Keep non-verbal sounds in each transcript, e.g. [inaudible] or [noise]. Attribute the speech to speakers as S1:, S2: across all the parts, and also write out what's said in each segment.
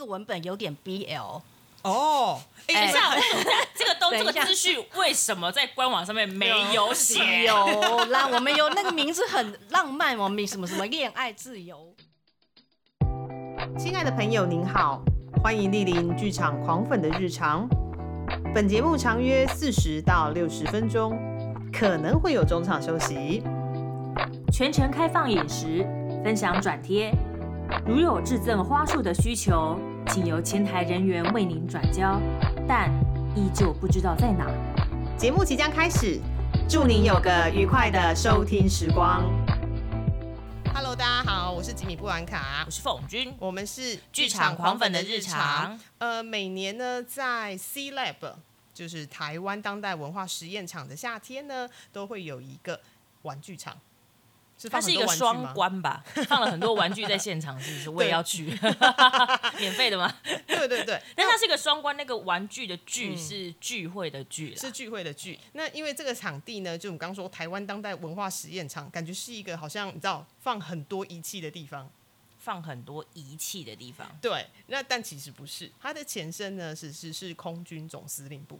S1: 个文本有点 BL。
S2: 哦，[laughs]
S3: 等一下，这个都这个资讯为什么在官网上面没有写？
S1: 有啦，我们有那个名字很浪漫，我们什么什么恋爱自由。
S2: 亲爱的朋友您好，欢迎莅临剧场狂粉的日常。本节目长约四十到六十分钟，可能会有中场休息。
S4: 全程开放饮食，分享转贴。如有致赠花束的需求，请由前台人员为您转交，但依旧不知道在哪。
S2: 节目即将开始，祝您有个愉快的收听时光。Hello，大家好，我是吉米布兰卡
S3: 我，是凤君，
S2: 我们是
S3: 剧场狂粉的日常。
S2: 呃，每年呢，在 C Lab，就是台湾当代文化实验场的夏天呢，都会有一个玩具场。是
S3: 它是一个双？关吧，放了很多玩具在现场，是不是？我也要去，免费的吗？[laughs]
S2: 对对对，
S3: 但它是一个双关，那个玩具的聚
S2: 嗯
S3: 是聚会的聚啦，
S2: 是聚会的聚。那因为这个场地呢，就我们刚刚说台湾当代文化实验场，感觉是一个好像你知道放很多仪器的地方。
S3: 放很多仪器的地方。
S2: 对，那但其实不是，它的前身呢是是是空军总司令部。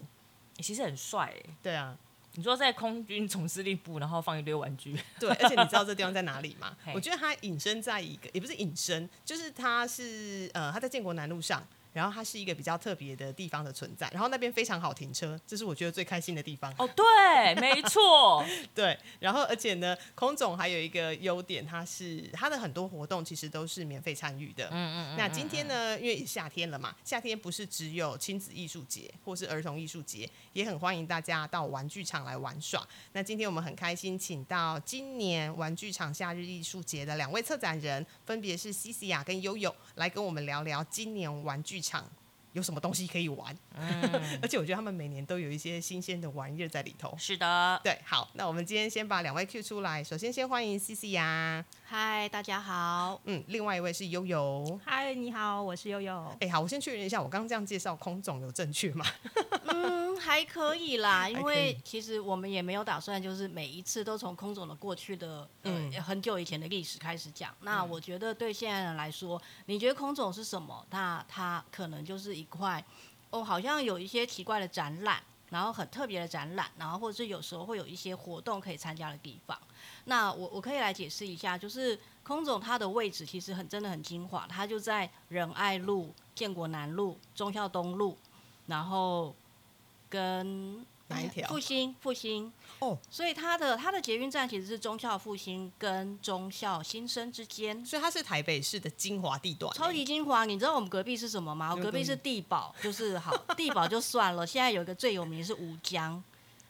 S3: 欸其实很帅欸
S2: 对啊，
S3: 你说在空军总司令部，然后放一堆玩具，
S2: 对，而且你知道这地方在哪里吗？[laughs] 我觉得它隐身在一个，也不是隐身，就是它是呃，它在建国南路上，然后它是一个比较特别的地方的存在，然后那边非常好停车，这是我觉得最开心的地方。
S3: 哦，对，没错，[laughs]
S2: 对，然后而且呢，空总还有一个优点，它是它的很多活动其实都是免费参与的。
S3: 嗯嗯嗯。
S2: 那今天呢，因为也夏天了嘛，夏天不是只有亲子艺术节或是儿童艺术节，也很欢迎大家到玩具厂来玩耍。那今天我们很开心，请到今年玩具厂夏日艺术节的两位策展人，分别是西西亚跟悠悠，来跟我们聊聊今年玩具场有什么东西可以玩。[laughs] 而且我觉得他们每年都有一些新鲜的玩意儿在里头。
S3: 是的，
S2: 对，好，那我们今天先把两位 Q 出来。首先，先欢迎 C C 呀，
S1: 嗨，大家好。
S2: 嗯，另外一位是悠悠。
S5: 嗨，你好，我是悠悠。
S2: 哎、好，我先确认一下，我刚刚这样介绍空总有正确吗？[laughs]
S1: 嗯，还可以啦，因为其实我们也没有打算就是每一次都从空总的过去的很久以前的历史开始讲。那我觉得对现在人来说，你觉得空总是什么？那它可能就是一块哦，好像有一些奇怪的展览。然后很特别的展览，然后或者是有时候会有一些活动可以参加的地方。那我我可以来解释一下，就是空总它的位置其实很真的很精华，它就在仁爱路、建国南路、忠孝东路，然后跟
S2: 哪一条？
S1: 复兴复兴。
S2: 哦，
S1: 所以它的它的捷运站其实是忠孝复兴跟忠孝新生之间。
S2: 所以它是台北市的精华地段、
S1: 超级精华，你知道我们隔壁是什么吗？我隔壁是地堡，就是好 [laughs] 地堡就算了，现在有一个最有名的是吴江，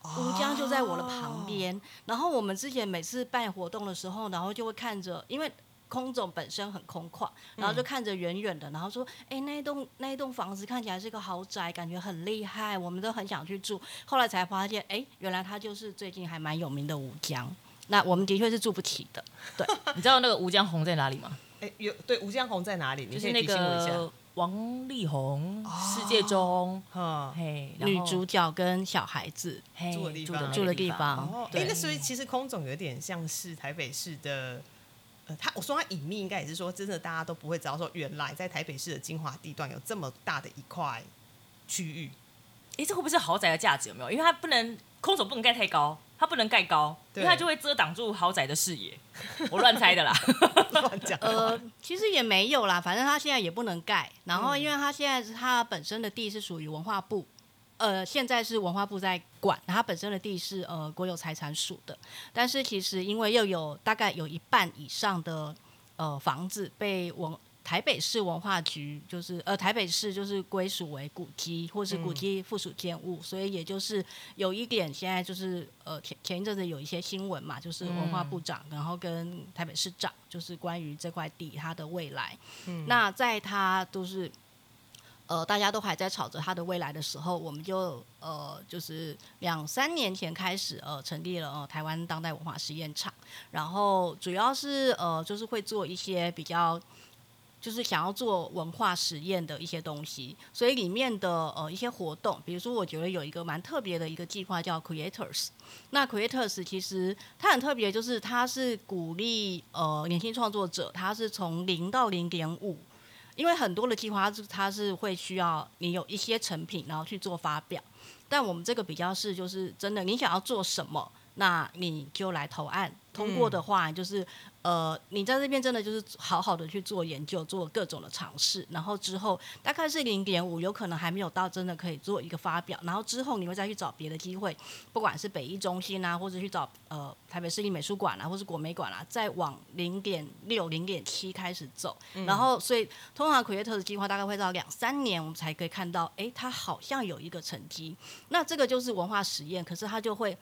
S1: 吴江就在我的旁边。然后我们之前每次办活动的时候，然后就会看着，因为空总本身很空旷，然后就看着远远的，然后说：“哎、那一栋那一栋房子看起来是个豪宅，感觉很厉害，我们都很想去住。”后来才发现，哎、原来它就是最近还蛮有名的吴江。那我们的确是住不起的，对，[laughs]
S3: 你知道那个吴江红在哪里吗？
S2: 哎、有对吴江红在哪里？你
S3: 就是那个王力宏，世界中，
S2: 哈。
S3: 嘿，
S1: 女主角跟小孩子
S2: 住的地方
S3: 那个
S1: 住的地方对
S2: 那所以其实空总有点像是台北市的，呃，他我说他隐秘，应该也是说真的大家都不会知道，说原来在台北市的精华地段有这么大的一块区域。
S3: 哎，这会不会是豪宅的价值有没有？因为它不能空手不能盖太高，它不能盖高，因为它就会遮挡住豪宅的视野。我乱猜的啦。[laughs]
S2: 乱讲，
S1: 呃，其实也没有啦，反正它现在也不能盖。然后，因为它现在是他本身的地是属于文化部，呃，现在是文化部在管，它本身的地是呃国有财产属的。但是其实因为又有大概有一半以上的呃房子被文台北市文化局就是呃台北市就是归属为古迹或是古迹附属建物，所以也就是有一点现在就是呃前前一阵子有一些新闻嘛，就是文化部长、然后跟台北市长就是关于这块地它的未来，那在它都是。呃，大家都还在吵着它的未来的时候，我们就呃，就是两三年前开始呃，成立了呃台湾当代文化实验场，然后主要是呃，就是会做一些比较就是想要做文化实验的一些东西，所以里面的呃一些活动，比如说我觉得有一个蛮特别的一个计划叫 Creators。那 Creators 其实它很特别，就是它是鼓励呃年轻创作者，它是从零到零点五。因为很多的计划它是它是会需要你有一些成品，然后去做发表。但我们这个比较是就是真的，你想要做什么，那你就来投案。通过的话，就是呃，你在这边真的就是好好的去做研究，做各种的尝试，然后之后大概是零点五，有可能还没有到真的可以做一个发表，然后之后你会再去找别的机会，不管是北艺中心啊，或者去找呃台北市立美术馆啊，或是国美馆啊，再往零点六、零点七开始走，然后所以通常 Creator 的计划大概会到两三年，我们才可以看到，哎，它好像有一个成绩，那这个就是文化实验，可是它就会。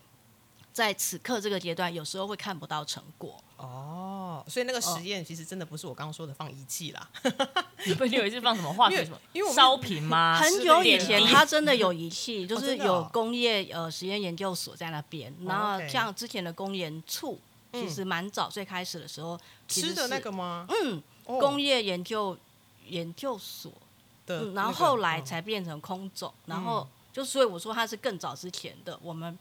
S1: 在此刻这个阶段，有时候会看不到成果。
S2: 哦，所以那个实验其实真的不是我刚刚说的放仪器啦。[laughs]
S3: 不，你以为是放什么化学什么？
S2: 因为
S3: 烧瓶吗？
S1: 很久以前，它真的有仪器，就是有
S2: 哦
S1: 工业呃实验研究所在那边。然后像之前的工研处，
S2: 嗯
S1: 其实蛮早最开始的时候，其实
S2: 吃的那个吗？
S1: 嗯
S2: 哦
S1: 工业研究研究所，
S2: 的
S1: 嗯，然后后来
S2: 嗯
S1: 才变成空总，然后就所以我说它是更早之前的，我们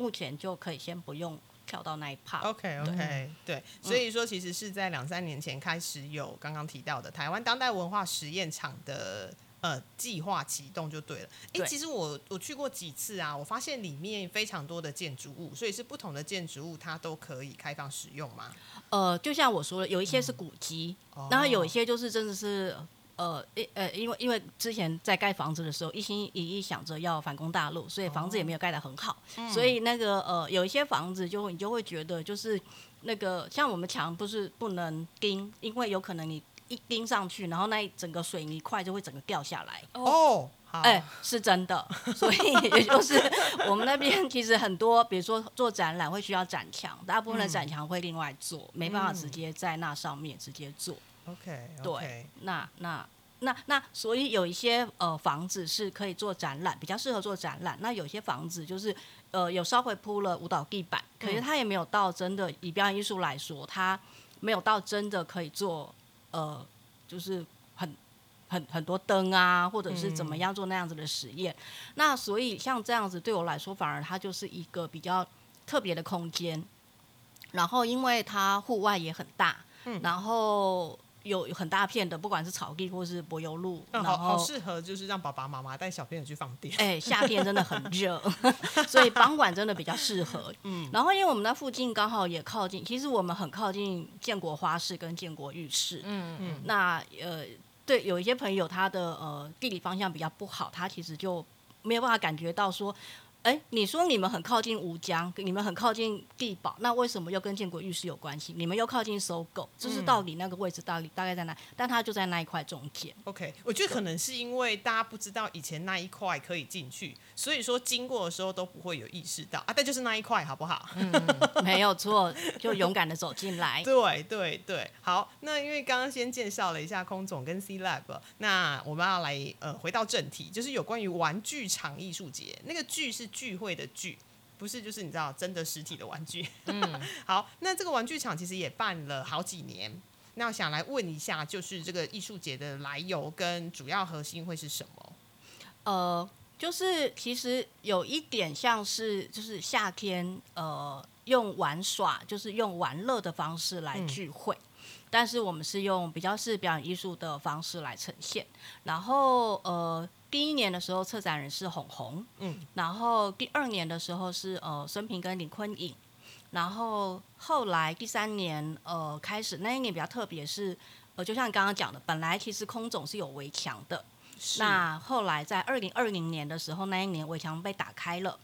S1: 目前就可以先不用跳到那一 part。
S2: OK OK，对，所以说其实是在两三年前开始有刚刚提到的台湾当代文化实验场的呃计划启动就对了。哎，
S1: 对
S2: 其实我我去过几次啊，我发现里面非常多的建筑物，所以是不同的建筑物它都可以开放使用吗？
S1: 呃，就像我说的，有一些是古迹，
S2: 哦
S1: 然后有一些就是真的是。呃，因呃，因为因为之前在盖房子的时候，一心一意想着要反攻大陆，所以房子也没有盖得很好，所以那个呃，有一些房子就会你就会觉得就是那个像我们墙不是不能钉，因为有可能你一钉上去，然后那一整个水泥块就会整个掉下来。
S2: 哦，好，
S1: 哎、是真的，所以也就是我们那边其实很多，比如说做展览会需要展墙，大部分的展墙会另外做，没办法直接在那上面直接做。
S2: OK，
S1: 对，那那那那，所以有一些呃房子是可以做展览，比较适合做展览。那有些房子就是呃有稍微铺了舞蹈地板，可是它也没有到真的以表演艺术来说，它没有到真的可以做呃就是很。很很多灯啊，或者是怎么样做那样子的实验，那所以像这样子对我来说，反而它就是一个比较特别的空间。然后因为它户外也很大，然后有很大片的，不管是草地或是柏油路，
S2: 嗯，
S1: 然后
S2: 适合就是让爸爸妈妈带小朋友去放电。
S1: 哎、夏天真的很热，[laughs] 所以傍晚真的比较适合。嗯，然后因为我们那附近刚好也靠近，其实我们很靠近建国花市跟建国浴室。
S3: 嗯嗯，
S1: 那呃，对，有一些朋友他的呃地理方向比较不好，他其实就没有办法感觉到说。哎，你说你们很靠近吴江，你们很靠近地堡，那为什么又跟建国浴室有关系？你们又靠近收购，就是到底那个位置到底大概在哪？但它就在那一块中间。
S2: OK，我觉得可能是因为大家不知道以前那一块可以进去，所以说经过的时候都不会有意识到啊，但就是那一块，好不好？
S1: 嗯 [laughs] 没有错，就勇敢的走进来。[laughs]
S2: 对对对，好，那因为刚刚先介绍了一下空总跟 C Lab，那我们要来呃回到正题，就是有关于玩具厂艺术节，那个聚是聚会的聚。不是，就是你知道真的实体的玩具。嗯，[laughs] 好，那这个玩具厂其实也办了好几年。那我想来问一下，就是这个艺术节的来由跟主要核心会是什么？
S1: 呃，就是其实有一点像是，就是夏天呃用玩耍，就是用玩乐的方式来聚会。但是我们是用比较是表演艺术的方式来呈现。然后呃，第一年的时候策展人是红红，
S2: 嗯，
S1: 然后第二年的时候是呃孙平跟林坤颖，然后后来第三年呃开始那一年比较特别是呃，就像你刚刚讲的，本来其实空总是有围墙的，那后来在二零二零年的时候，那一年围墙被打开了。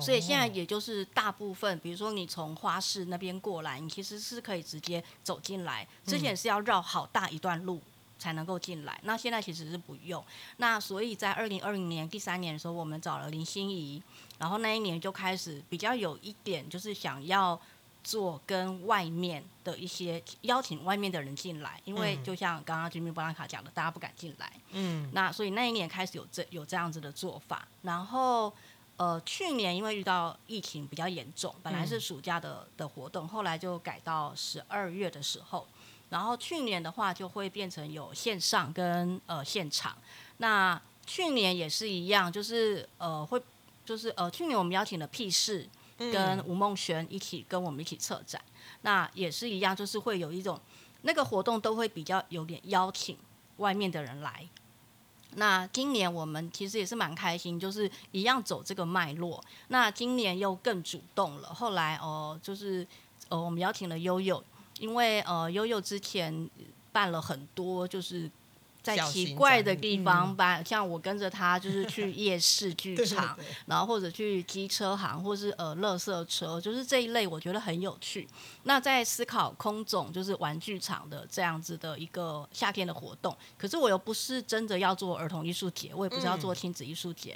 S1: 所以现在也就是大部分，比如说你从花市那边过来，你其实是可以直接走进来。之前是要绕好大一段路才能够进来，那现在其实是不用。那所以在二零二零年第三年的时候，我们找了林心怡，然后那一年就开始比较有一点就是想要做跟外面的一些邀请外面的人进来，因为就像刚刚 Jimmy 布兰卡讲的，大家不敢进来。
S2: 嗯，
S1: 那所以那一年开始有这有这样子的做法，然后呃去年因为遇到疫情比较严重，本来是暑假的的活动，后来就改到十二月的时候，然后去年的话就会变成有线上跟呃现场，那去年也是一样，就是呃会就是呃去年我们邀请了屁事跟吴梦璇一起跟我们一起策展，那也是一样，就是会有一种那个活动都会比较有点邀请。外面的人来。那今年我们其实也是蛮开心，就是一样走这个脉络。那今年又更主动了，后来哦，就是呃，我们邀请了悠悠，因为呃，悠悠之前办了很多就是。在奇怪的地方吧，像我跟着他就是去夜市剧 [laughs]
S2: 对
S1: 场，
S2: 对
S1: 然后或者去机车行，或是呃乐色车，就是这一类，我觉得很有趣。那在思考空总就是玩具厂的这样子的一个夏天的活动，可是我又不是真的要做儿童艺术节，我也不是要做亲子艺术节。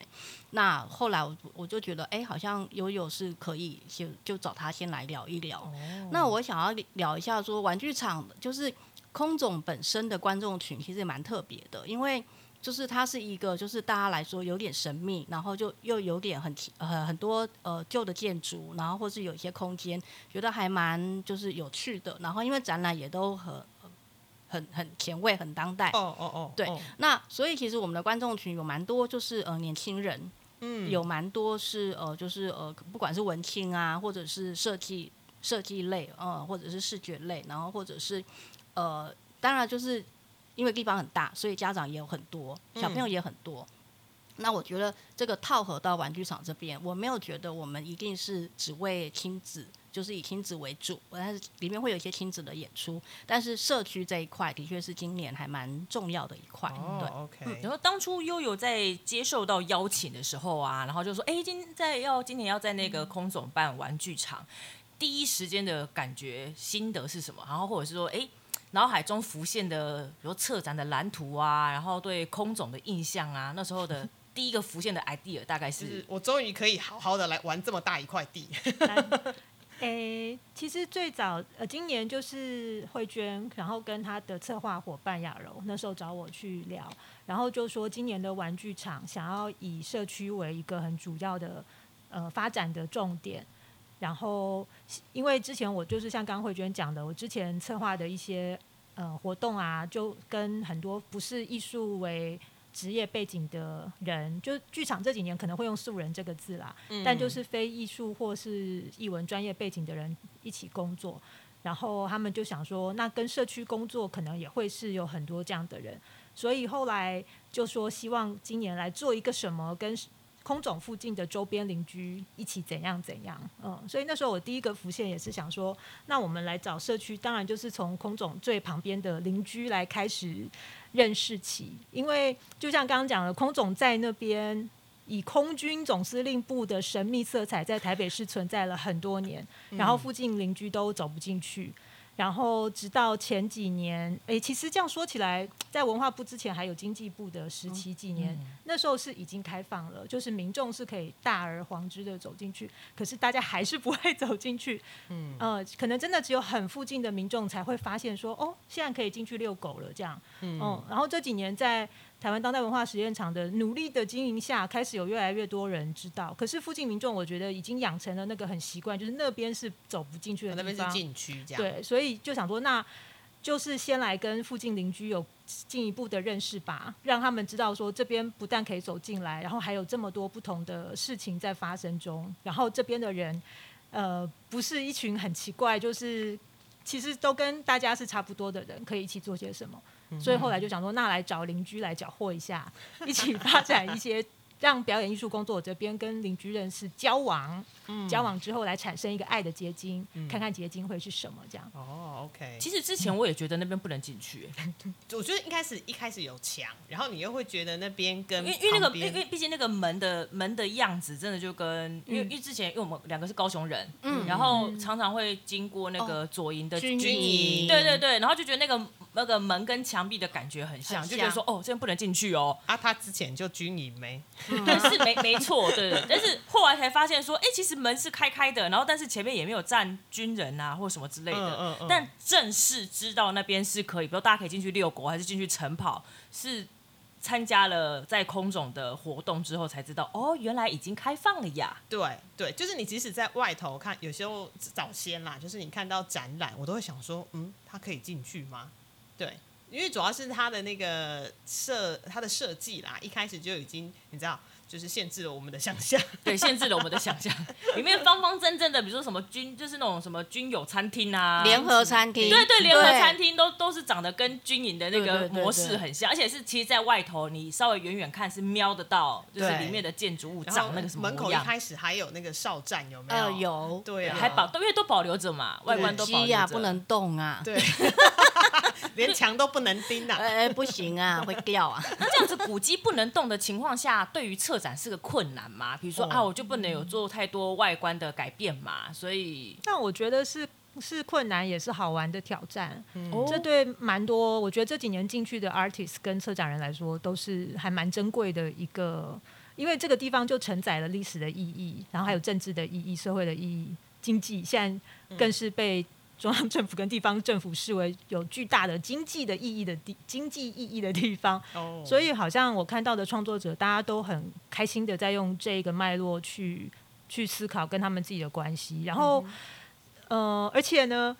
S1: 那后来我我就觉得，哎，好像悠悠是可以先就找他先来聊一聊。那我想要聊一下说玩具厂就是。空总本身的观众群其实也蛮特别的，因为就是它是一个就是大家来说有点神秘，然后就又有点很呃很多呃旧的建筑，然后或是有一些空间，觉得还蛮就是有趣的。然后因为展览也都很很很前卫、很当代，
S2: 哦哦哦，
S1: 对
S2: 哦
S1: 那所以其实我们的观众群有蛮多就是呃年轻人，
S2: 嗯
S1: 有蛮多是呃就是呃不管是文青啊，或者是设计设计类，呃或者是视觉类，然后或者是呃当然就是因为地方很大，所以家长也有很多，小朋友也很多。那我觉得这个套盒到玩具厂这边，我没有觉得我们一定是只为亲子，就是以亲子为主，但是里面会有一些亲子的演出。但是社区这一块的确是今年还蛮重要的一块，对。
S2: 哦，OK，
S3: 然后当初悠悠在接受到邀请的时候啊，然后就说：“哎，今在要今年要在那个空总办玩具厂，第一时间的感觉心得是什么？然后或者是说，哎，脑海中浮现的，比如策展的蓝图啊，然后对空总的印象啊，那时候的 [laughs] 第一个浮现的 idea 大概
S2: 就是
S3: 是
S2: 我终于可以好好的来玩这么大一块地。
S5: 诶、[laughs] 其实最早呃，今年就是慧娟，然后跟她的策划伙伴雅柔，那时候找我去聊，然后就说今年的玩具厂想要以社区为一个很主要的呃发展的重点。然后，因为之前我就是像刚刚慧娟讲的，我之前策划的一些呃活动啊，就跟很多不是艺术为职业背景的人，就剧场这几年可能会用素人这个字啦，但就是非艺术或是艺文专业背景的人一起工作，然后他们就想说，那跟社区工作可能也会是有很多这样的人，所以后来就说希望今年来做一个什么跟空总附近的周边邻居一起怎样怎样，嗯，所以那时候我第一个浮现也是想说，那我们来找社区，当然就是从空总最旁边的邻居来开始认识起，因为就像刚刚讲的，空总在那边以空军总司令部的神秘色彩在台北市存在了很多年，然后附近邻居都走不进去。然后直到前几年，诶，其实这样说起来，在文化部之前还有经济部的时期几年，那时候是已经开放了，就是民众是可以大而皇之的走进去，可是大家还是不会走进去。嗯，呃，可能真的只有很附近的民众才会发现说，哦，现在可以进去遛狗了，这样。嗯，然后这几年在台湾当代文化实验场的努力的经营下，开始有越来越多人知道。可是附近民众，我觉得已经养成了那个很习惯，就是那边是走不进去的
S2: 那边是。禁区，这样。
S5: 对，所以就想说，那就是先来跟附近邻居有进一步的认识吧，让他们知道说这边不但可以走进来，然后还有这么多不同的事情在发生中，然后这边的人，呃，不是一群很奇怪，就是其实都跟大家是差不多的人，可以一起做些什么。所以后来就想说，那来找邻居来搅和一下，[laughs] 一起发展一些。让表演艺术工作者这边跟邻居认识、交往，交往之后来产生一个爱的结晶，看看结晶会是什么这样。
S2: 哦，OK。
S3: 其实之前我也觉得那边不能进去，[laughs]
S2: 我觉得一开始一开始有墙，然后你又会觉得那边跟
S3: 因为因为那个
S2: 旁边
S3: 因为毕竟那个门的门的样子真的就跟因为因为之前因为我们两个是高雄人，
S1: 嗯。
S3: 然后常常会经过那个左营的
S1: 军营。
S3: 对对对，然后就觉得那个那个门跟墙壁的感觉很像，
S1: 很
S3: 就觉得说哦这边不能进去哦，
S2: 啊，他之前就军营没，
S3: 但是没没错，对对，但是后来才发现说，哎，其实门是开开的，然后但是前面也没有站军人啊或什么之类的，
S2: 嗯嗯嗯。
S3: 但正式知道那边是可以，比如大家可以进去遛狗，还是进去晨跑，是参加了在空总的活动之后才知道，哦，原来已经开放了呀。
S2: 对对，就是你即使在外头看，有时候早先啦，就是你看到展览，我都会想说，嗯，他可以进去吗？对，因为主要是它的那个设它的设计啦，一开始就已经你知道，就是限制了我们的想象。[laughs]
S3: 对，限制了我们的想象。里面方方正正的，比如说什么军，就是那种什么军友餐厅啊，
S1: 联合餐厅，
S3: 对对，联合餐厅都都是长得跟军营的那个模式很像，而且是其实，在外头你稍微远远看是瞄得到，就是
S2: 对
S3: 里面的建筑物长那个什么
S2: 门口一。开始还有那个哨站，有没有？
S1: 呃，有
S2: 对啊，
S3: 还保，因为都保留着嘛，外观都保留着。
S1: 不能动啊，
S2: 对，[laughs] 连墙都不能钉啊。[laughs]
S1: 哎哎不行啊，[laughs] 会掉啊。[laughs]
S3: 那这样子古迹不能动的情况下，对于策展是个困难嘛？比如说、
S2: 哦
S3: 啊，我就不能有做太多外观的改变嘛，所以
S5: 但我觉得是是困难，也是好玩的挑战。
S3: 哦
S5: 这对蛮多，我觉得这几年进去的 artist 跟策展人来说，都是还蛮珍贵的一个，因为这个地方就承载了历史的意义，然后还有政治的意义、社会的意义、经济，现在更是被中央政府跟地方政府视为有巨大的经济的意义的地经济意义的地方。
S2: 哦
S5: 所以好像我看到的创作者，大家都很开心的在用这个脉络去去思考跟他们自己的关系，然后，呃，而且呢，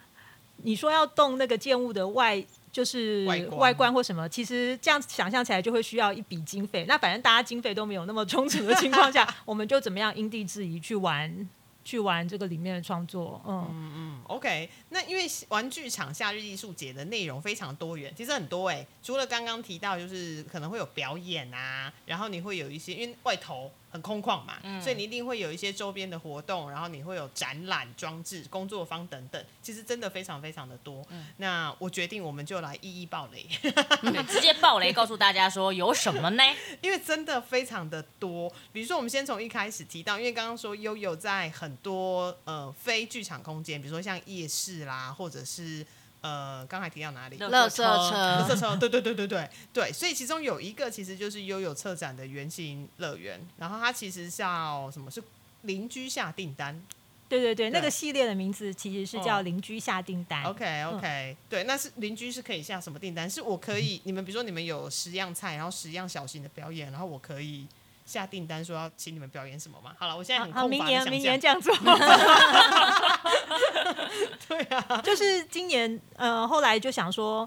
S5: 你说要动那个建物的外。就是
S2: 外观
S5: 或什么，其实这样想象起来就会需要一笔经费。那反正大家经费都没有那么充足的情况下，[laughs] 我们就怎么样因地制宜去玩，去玩这个里面的创作。嗯嗯嗯
S2: ，OK，那因为玩具厂夏日艺术节的内容非常多元，其实很多哎、除了刚刚提到，就是可能会有表演啊，然后你会有一些，因为外头很空旷嘛，所以你一定会有一些周边的活动，然后你会有展览、装置、工作坊等等，其实真的非常非常的多。那我决定我们就来一一爆雷，
S3: 直接爆雷告诉大家说有什么呢？[laughs]
S2: 因为真的非常的多。比如说，我们先从一开始提到，因为刚刚说悠悠在很多呃非剧场空间，比如说像夜市啦，或者是呃刚才提到哪里？
S3: 乐
S1: 乐色
S3: 车
S2: 乐色
S1: 车，
S2: 车，对对对对对对，所以其中有一个其实就是悠悠车展的圆形乐园，然后它其实叫什么是邻居下订单
S5: 对对对，那
S2: 对
S5: 个系列的名字其实是叫
S2: 哦“
S5: 邻居下订单”。
S2: ？OK OK，、对，那是邻居是可以下什么订单？是我可以，你们比如说你们有十样菜，然后十样小型的表演，然后我可以下订单说要请你们表演什么吗？好了，我现在很
S5: 好，
S2: 空
S5: 明
S2: 乏地想象
S5: 年明年这样做。[laughs] [laughs]
S2: 对啊，
S5: 就是今年呃，后来就想说，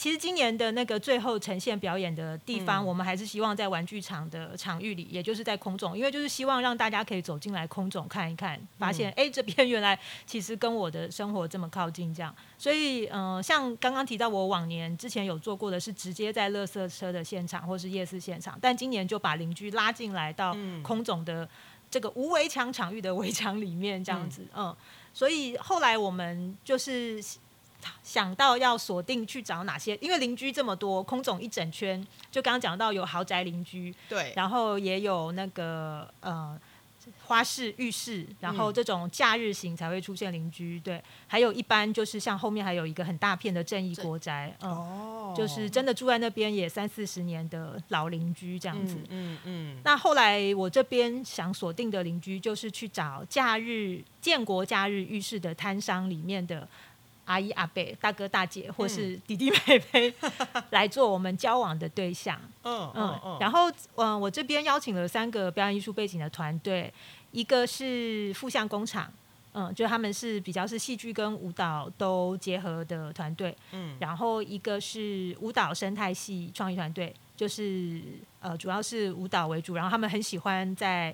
S5: 其实今年的那个最后呈现表演的地方，
S2: 嗯。
S5: 我们还是希望在玩具场的场域里，也就是在空总，因为就是希望让大家可以走进来空总看一看，发现哎、诶这边原来其实跟我的生活这么靠近，这样。所以嗯、呃像刚刚提到我往年之前有做过的是直接在乐色车的现场或是夜市现场，但今年就把邻居拉进来到空总的这个无围墙场域的围墙里面，这样子，嗯。所以后来我们就是想到要锁定去找哪些，因为邻居这么多，空总一整圈，就刚刚讲到有豪宅邻居，
S2: 对，
S5: 然后也有那个呃花式、浴室，然后
S2: 嗯
S5: 这种假日型才会出现邻居，对，还有一般就是像后面还有一个很大片的正义国宅，嗯。
S2: 哦。
S5: 就是真的住在那边也三四十年的老邻居这样子，
S2: 嗯嗯嗯，
S5: 那后来我这边想锁定的邻居，就是去找假日建国假日浴室的摊商里面的阿姨阿伯、大哥大姐或是弟弟妹妹来做我们交往的对象。[laughs]
S2: 嗯嗯
S5: 然后嗯、呃我这边邀请了三个表演艺术背景的团队，一个是富相工厂。嗯，就他们是比较是戏剧跟舞蹈都结合的团队，
S2: 嗯
S5: 然后一个是舞蹈生态系创意团队，就是呃主要是舞蹈为主，然后他们很喜欢在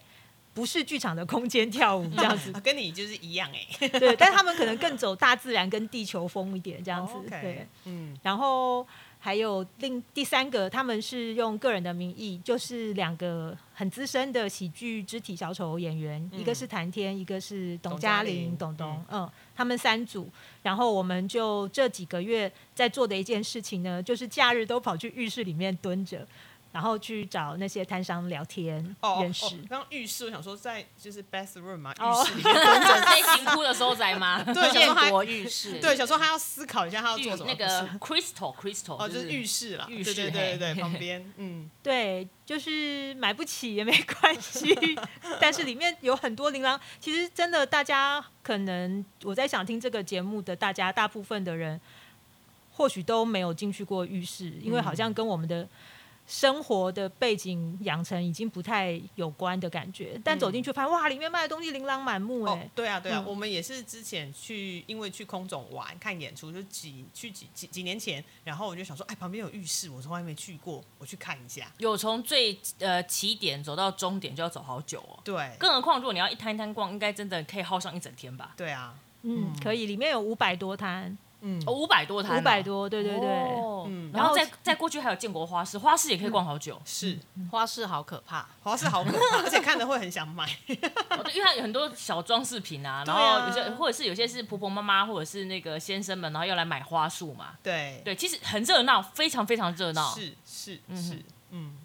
S5: 不是剧场的空间跳舞 [laughs] 这样子
S2: 啊，跟你就是一样哎、[laughs]
S5: 对，但他们可能更走大自然跟地球风一点这样子，对。
S2: 嗯
S5: 然后还有另第三个，他们是用个人的名义，就是两个很资深的喜剧肢体小丑演员，
S2: 嗯
S5: 一个是谭天，一个是董
S2: 董嘉
S5: 玲董董，嗯，他们三组。然后我们就这几个月在做的一件事情呢，就是假日都跑去浴室里面蹲着。然后去找那些摊商聊天、
S2: 哦
S5: 认识。
S2: 哦，刚刚浴室我想说在就是 bathroom 嘛，
S5: 哦。
S2: 浴室里面蹲着，
S3: 在行哭的时候宅吗？[laughs]
S2: 对，想说他
S1: 建国浴室，
S2: 对，想说他要思考一下他要做什么，
S3: 那个 crystal crystal
S2: 哦，就是浴室啦，
S3: 浴室。
S2: 对对对对，[laughs] 旁边，嗯，
S5: 对，就是买不起也没关系，[laughs] 但是里面有很多琳琅。其实真的，大家可能我在想听这个节目的大家，大部分的人或许都没有进去过浴室，因为好像跟我们的生活的背景养成已经不太有关的感觉，但走进去发现哇，里面卖的东西琳琅满目哎、
S2: 哦，对啊，对啊，
S5: 嗯。
S2: 我们也是之前去，因为去空总玩看演出，就几去几几几年前，然后我就想说，哎，旁边有浴室，我从来没去过，我去看一下。
S3: 有从最呃起点走到终点就要走好久哦。
S2: 对，
S3: 更何况，如果你要一摊一摊逛，应该真的可以耗上一整天吧？
S2: 对啊，
S5: 嗯，可以，里面有五百多摊，
S2: 嗯，
S3: 哦，五百多摊、
S5: 五百。多，对对对。
S3: 哦
S2: 嗯
S3: 然后再再过去还有建国花市，花市也可以逛好久，
S2: 是，
S1: 花市好可怕。
S2: 花市好可怕，[laughs] 而且看了会很想买。[laughs]
S3: 哦因为它有很多小装饰品啊，然后有些或者是有些是婆婆妈妈或者是那个先生们，然后要来买花束嘛。
S2: 对，
S3: 对，其实很热闹，非常非常热闹。
S2: 是是
S3: 嗯
S2: 是，嗯，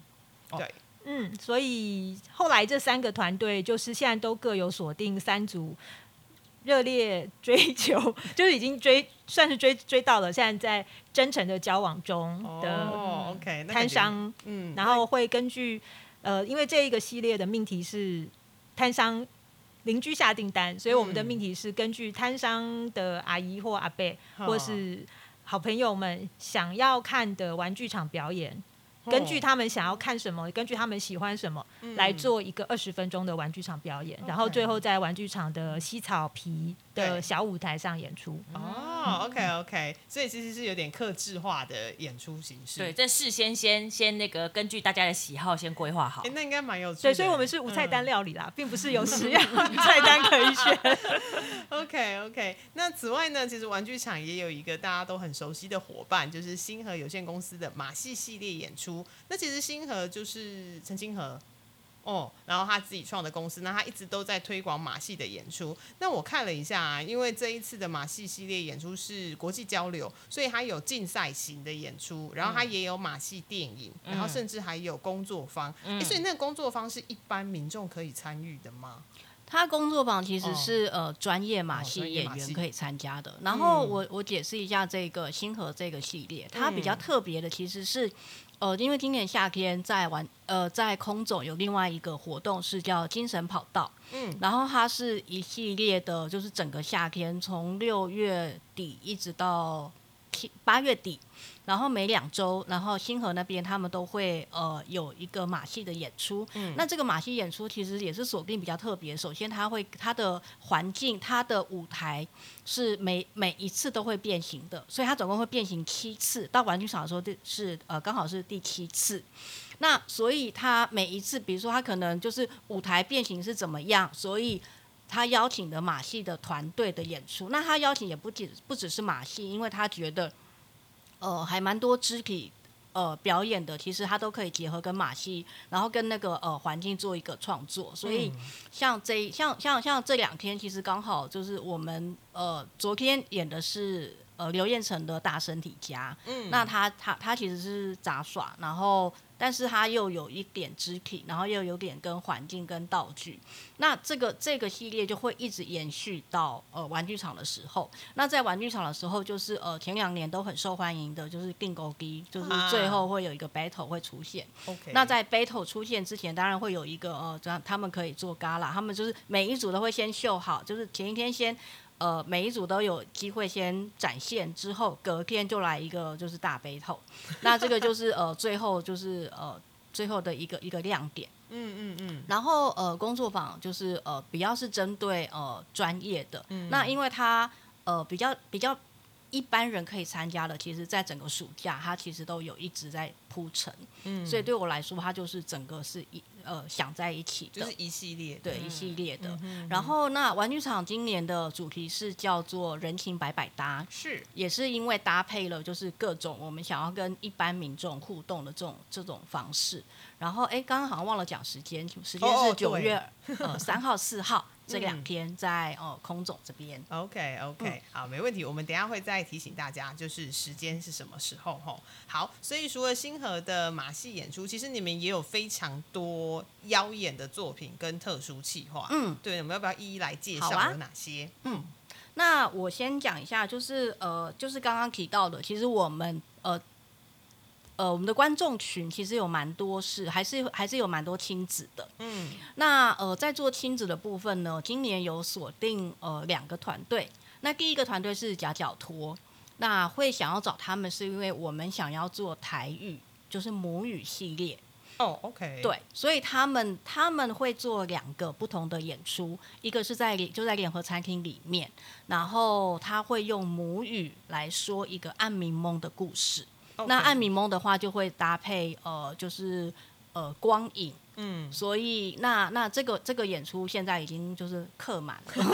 S3: 哦
S2: 对，
S5: 嗯，所以后来这三个团队就是现在都各有锁定三组热烈 [laughs] 追求，就是已经追算是追追到了，现在在真诚的交往中的摊，商，
S2: 嗯，
S5: 然后会根据呃，因为这一个系列的命题是摊商。邻居下订单，所以我们的
S2: 嗯
S5: 命题是根据摊商的阿姨或阿伯，
S2: 哦
S5: 或是好朋友们想要看的玩具厂表演，根据
S2: 哦。
S5: 他们想要看什么，根据他们喜欢什么，来做一个二十分钟的玩具场表演，然后最后在玩具场的西草皮
S2: 对
S5: 的小舞台上演出。
S2: 哦，OK OK，所以其实是有点克制化的演出形式。
S3: 对，，这事先先先那个根据大家的喜好先规划好
S2: 哎，。那应该蛮有趣的。
S5: 对，所以我们是无菜单料理啦，并不是有十 [laughs] 样菜单可以选。[laughs]
S2: OK OK，那此外呢，其实玩具厂也有一个大家都很熟悉的伙伴，就是星河有限公司的马戏系列演出。那其实星河就是陈星河。哦，然后他自己创的公司，那他一直都在推广马戏的演出。那我看了一下、啊，因为这一次的马戏系列演出是国际交流，所以它有竞赛型的演出，然后他也有马戏电影，然后甚至还有工作坊。诶所以那个工作坊是一般民众可以参与的吗？
S1: 他工作坊其实
S2: 哦
S1: 是、呃专业马
S2: 哦
S1: 戏
S2: 专业马戏
S1: 演员可以参加的。然后
S2: 嗯
S1: 我我解释一下这个星河这个系列，它比较
S2: 嗯
S1: 特别的其实是。呃，因为今年夏天在玩，呃，在空总有另外一个活动是叫精神跑道，
S2: 嗯，
S1: 然后它是一系列的，就是整个夏天从六月底一直到七八月底，然后每两周，然后星河那边他们都会呃有一个马戏的演出。
S2: 嗯
S1: 那这个马戏演出其实也是锁定比较特别，首先它会它的环境、它的舞台是每每一次都会变形的，所以它总共会变形七次。到玩具厂的时候是呃刚好是第七次。那所以它每一次，比如说它可能就是舞台变形是怎么样，所以他邀请的马戏的团队的演出。那他邀请也不仅不只是马戏，因为他觉得呃还蛮多肢体。呃，表演的其实他都可以结合跟马戏，然后跟那个呃环境做一个创作，所以像这像像像这两天，其实刚好就是我们呃昨天演的是呃刘彦成的大身体家，
S2: 嗯
S1: 那他他他其实是杂耍，然后但是它又有一点肢体，然后又有点跟环境跟道具，那这个这个系列就会一直延续到呃玩具厂的时候。那在玩具厂的时候，就是呃前两年都很受欢迎的，就是定勾机，就是最后会有一个 battle 会出现。
S2: OK，
S1: 那在 battle 出现之前，当然会有一个呃，这样他们可以做 gala，他们就是每一组都会先秀好，就是前一天先呃每一组都有机会先展现，之后隔天就来一个就是大 battle，那这个就是呃最后就是呃最后的一个一个亮点。
S2: 嗯嗯嗯，
S1: 然后呃，工作坊就是呃比较是针对呃专业的，
S2: 嗯。
S1: 那因为它呃比较比较一般人可以参加的，其实在整个暑假它其实都有一直在铺陈，
S2: 嗯。
S1: 所以对我来说，它就是整个是一呃想在一起的，
S2: 就是一系列的，
S1: 对一系列的。
S2: 嗯
S1: 然后那玩具厂今年的主题是叫做人情百百搭，
S2: 是。
S1: 也是因为搭配了就是各种我们想要跟一般民众互动的这种这种方式。然后哎，刚刚好像忘了讲时间，时间
S2: 哦哦对
S1: 是九月呃三号、四号这两
S2: 嗯
S1: 天在哦空总这边。
S2: OK OK，、好，没问题。我们等一下会再提醒大家，就是时间是什么时候吼。好，所以除了星河的马戏演出，其实你们也有非常多妖艳的作品跟特殊企划。
S1: 嗯，
S2: 对，我们要不要一一来介绍有哪些？
S1: 嗯那我先讲一下，就是呃，就是刚刚提到的，其实我们呃呃，我们的观众群其实有蛮多是还是还是有蛮多亲子的。
S2: 嗯，
S1: 那呃，在做亲子的部分呢，今年有锁定呃两个团队。那第一个团队是夹脚托，那会想要找他们是因为我们想要做台语就是母语系列。
S2: 哦，OK，，
S1: 对，所以他们他们会做两个不同的演出，一个是在就在联合餐厅里面，然后他会用母语来说一个暗迷蒙的故事。那暗米蒙的话就会搭配呃，就是呃光影。
S2: 嗯，
S1: 所以那那这个这个演出现在已经就是客满了，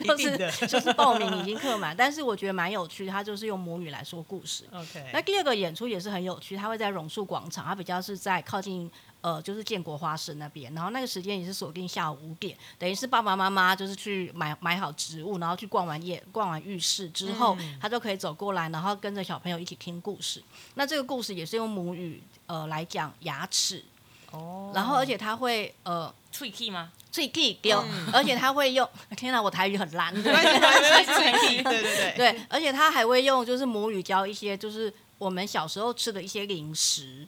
S2: 一 [laughs]
S1: 就是 [laughs] 就是报名已经客满，但是我觉得蛮有趣，他就是用母语来说故事。
S2: OK，
S1: 那第二个演出也是很有趣，它会在榕树广场，它比较是在靠近呃就是建国花市那边，然后那个时间也是锁定下午五点，等于是爸爸妈妈就是去买买好植物，然后去逛完夜逛完浴室之后，他就可以走过来，然后跟着小朋友一起听故事。那这个故事也是用母语呃来讲牙齿，
S2: 哦，
S1: 然后而且他会呃。
S3: 脆 key 吗？
S1: 最 key 丢，而且他会用，天哪，我台语很烂，[laughs]
S2: 对对对，
S1: 对，而且他还会用就是母语教一些就是我们小时候吃的一些零食。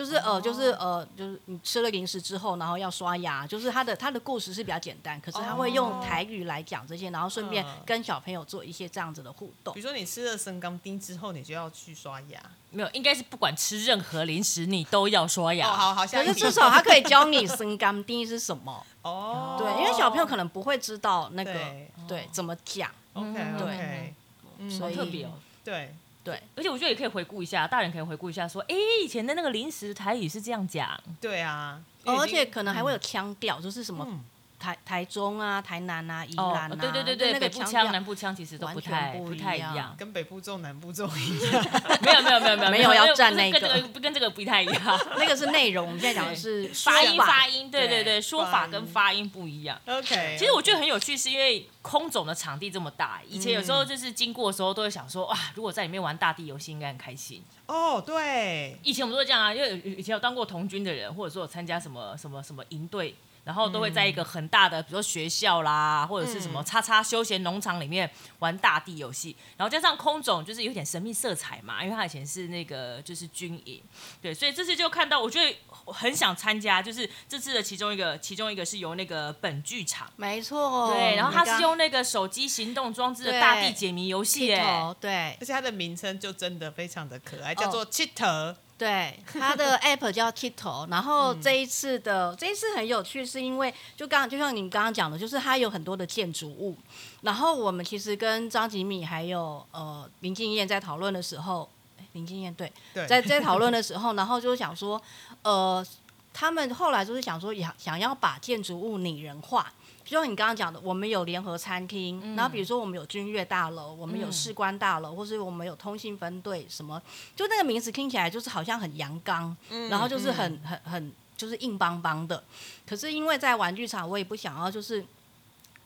S1: 就是呃，就是呃，就是你吃了零食之后，然后要刷牙，就是他的他的故事是比较简单，可是他会用台语来讲这些，然后顺便
S2: 嗯
S1: 跟小朋友做一些这样子的互动
S2: 比。如说你吃了生钢丁之后，你就要去刷牙。
S3: 没有，应该是不管吃任何零食，你都要刷牙。
S2: 哦，好好，下
S1: 可是至少他可以教你生钢丁是什么，[laughs]
S2: 哦，
S1: 对，因为小朋友可能不会知道那个
S2: 对
S1: 对怎么讲
S2: ，OK
S1: 对
S2: OK，嗯，
S1: 所以
S3: 特别哦。
S2: 对，
S1: 对，
S3: 而且我觉得也可以回顾一下，大人可以回顾一下，说，哎，以前的那个临时台语是这样讲，
S2: 对啊，
S1: 哦而且可能还会有腔调，就是什么
S2: 嗯
S1: 台台中啊、台南啊、宜
S3: 哦
S1: 兰啊，，
S3: 对对对北部腔、南部腔其实都不太
S1: 不
S3: 太一样。
S2: 跟北部重、南部重一样。[laughs]
S3: 没有没有没有没有
S1: 没有要站
S3: 不是
S1: 那个
S3: 跟这个跟这个不太一样。[laughs]
S1: 那个是内容，我们现在讲的是
S3: 发音
S1: 说法
S3: 发音，对对
S2: 对
S3: 对，说法跟发音不一样。
S2: OK，
S3: 其实我觉得很有趣，是因为空总的场地这么大，以前有
S2: 嗯
S3: 时候就是经过的时候都会想说，哇，如果在里面玩大地游戏应该很开心。
S2: 哦，对，
S3: 以前我们都这样啊，因为以前有当过童军的人，或者说有参加什么什么什么营队。然后都会在一个很大的，比如说学校啦，或者是什么叉叉休闲农场里面玩大地游戏。然后加上空总就是有点神秘色彩嘛，因为他以前是那个就是军营，对，所以这次就看到，我觉得我很想参加，就是这次的其中一个，其中一个是由那个本剧场。
S1: 没错，
S3: 对，然后它是用那个手机行动装置的大地解谜游戏，哎，
S1: 对
S2: 而且它的名称就真的非常的可爱，叫
S1: 哦
S2: 做 Cheater。
S1: 对，它的 [laughs] app 叫 Kito，然后
S3: 嗯
S1: 这一次的、这一次很有趣，是因为就刚就像你刚刚讲的，就是它有很多的建筑物，然后我们其实跟张吉米还有呃林敬燕在讨论的时候，林敬燕对，
S2: 对，
S1: 在在讨论的时候，然后就想说，呃，他们后来就是想说，想想要把建筑物拟人化。就像你刚刚讲的，我们有联合餐厅，然后比如说我们有君悦大楼，我们有士官大楼，或是我们有通信分队，什么，就那个名字听起来就是好像很阳刚，然后就是很很很就是硬邦邦的。可是因为在玩具厂，我也不想要就是。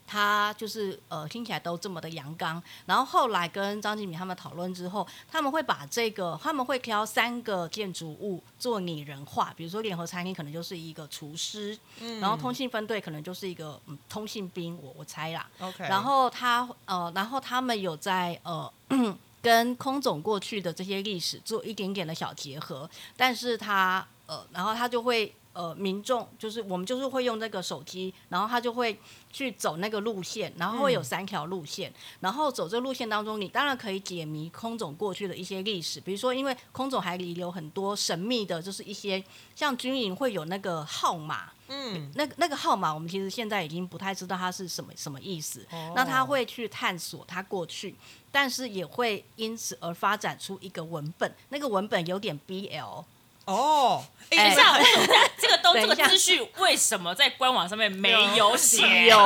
S1: 他就是呃听起来都这么的阳刚，然后后来跟张吉敏他们讨论之后，他们会把这个他们会挑三个建筑物做拟人化，比如说联合餐厅可能就是一个厨师，然后通信分队可能就是一个嗯通信兵，我我猜啦
S2: ，OK，
S1: 然后他呃，然后他们有在呃 [clears throat] 跟空总过去的这些历史做一点点的小结合，但是他呃，然后他就会呃，民众就是我们就是会用那个手机，然后他就会去走那个路线，然后会有三条路线，然后走这路线当中，你当然可以解谜空总过去的一些历史，比如说因为空总还遗留很多神秘的，就是一些像军营会有那个号码，
S2: 嗯，
S1: 那个那个号码，我们其实现在已经不太知道它是什么什么意思。那他会去探索他过去，但是也会因此而发展出一个文本，那个文本有点 BL。
S2: 哦，[laughs]
S3: 等
S2: 哎
S3: 一下，这个都这个
S1: 等一下
S3: 资讯为什么在官网上面没有写？
S1: 有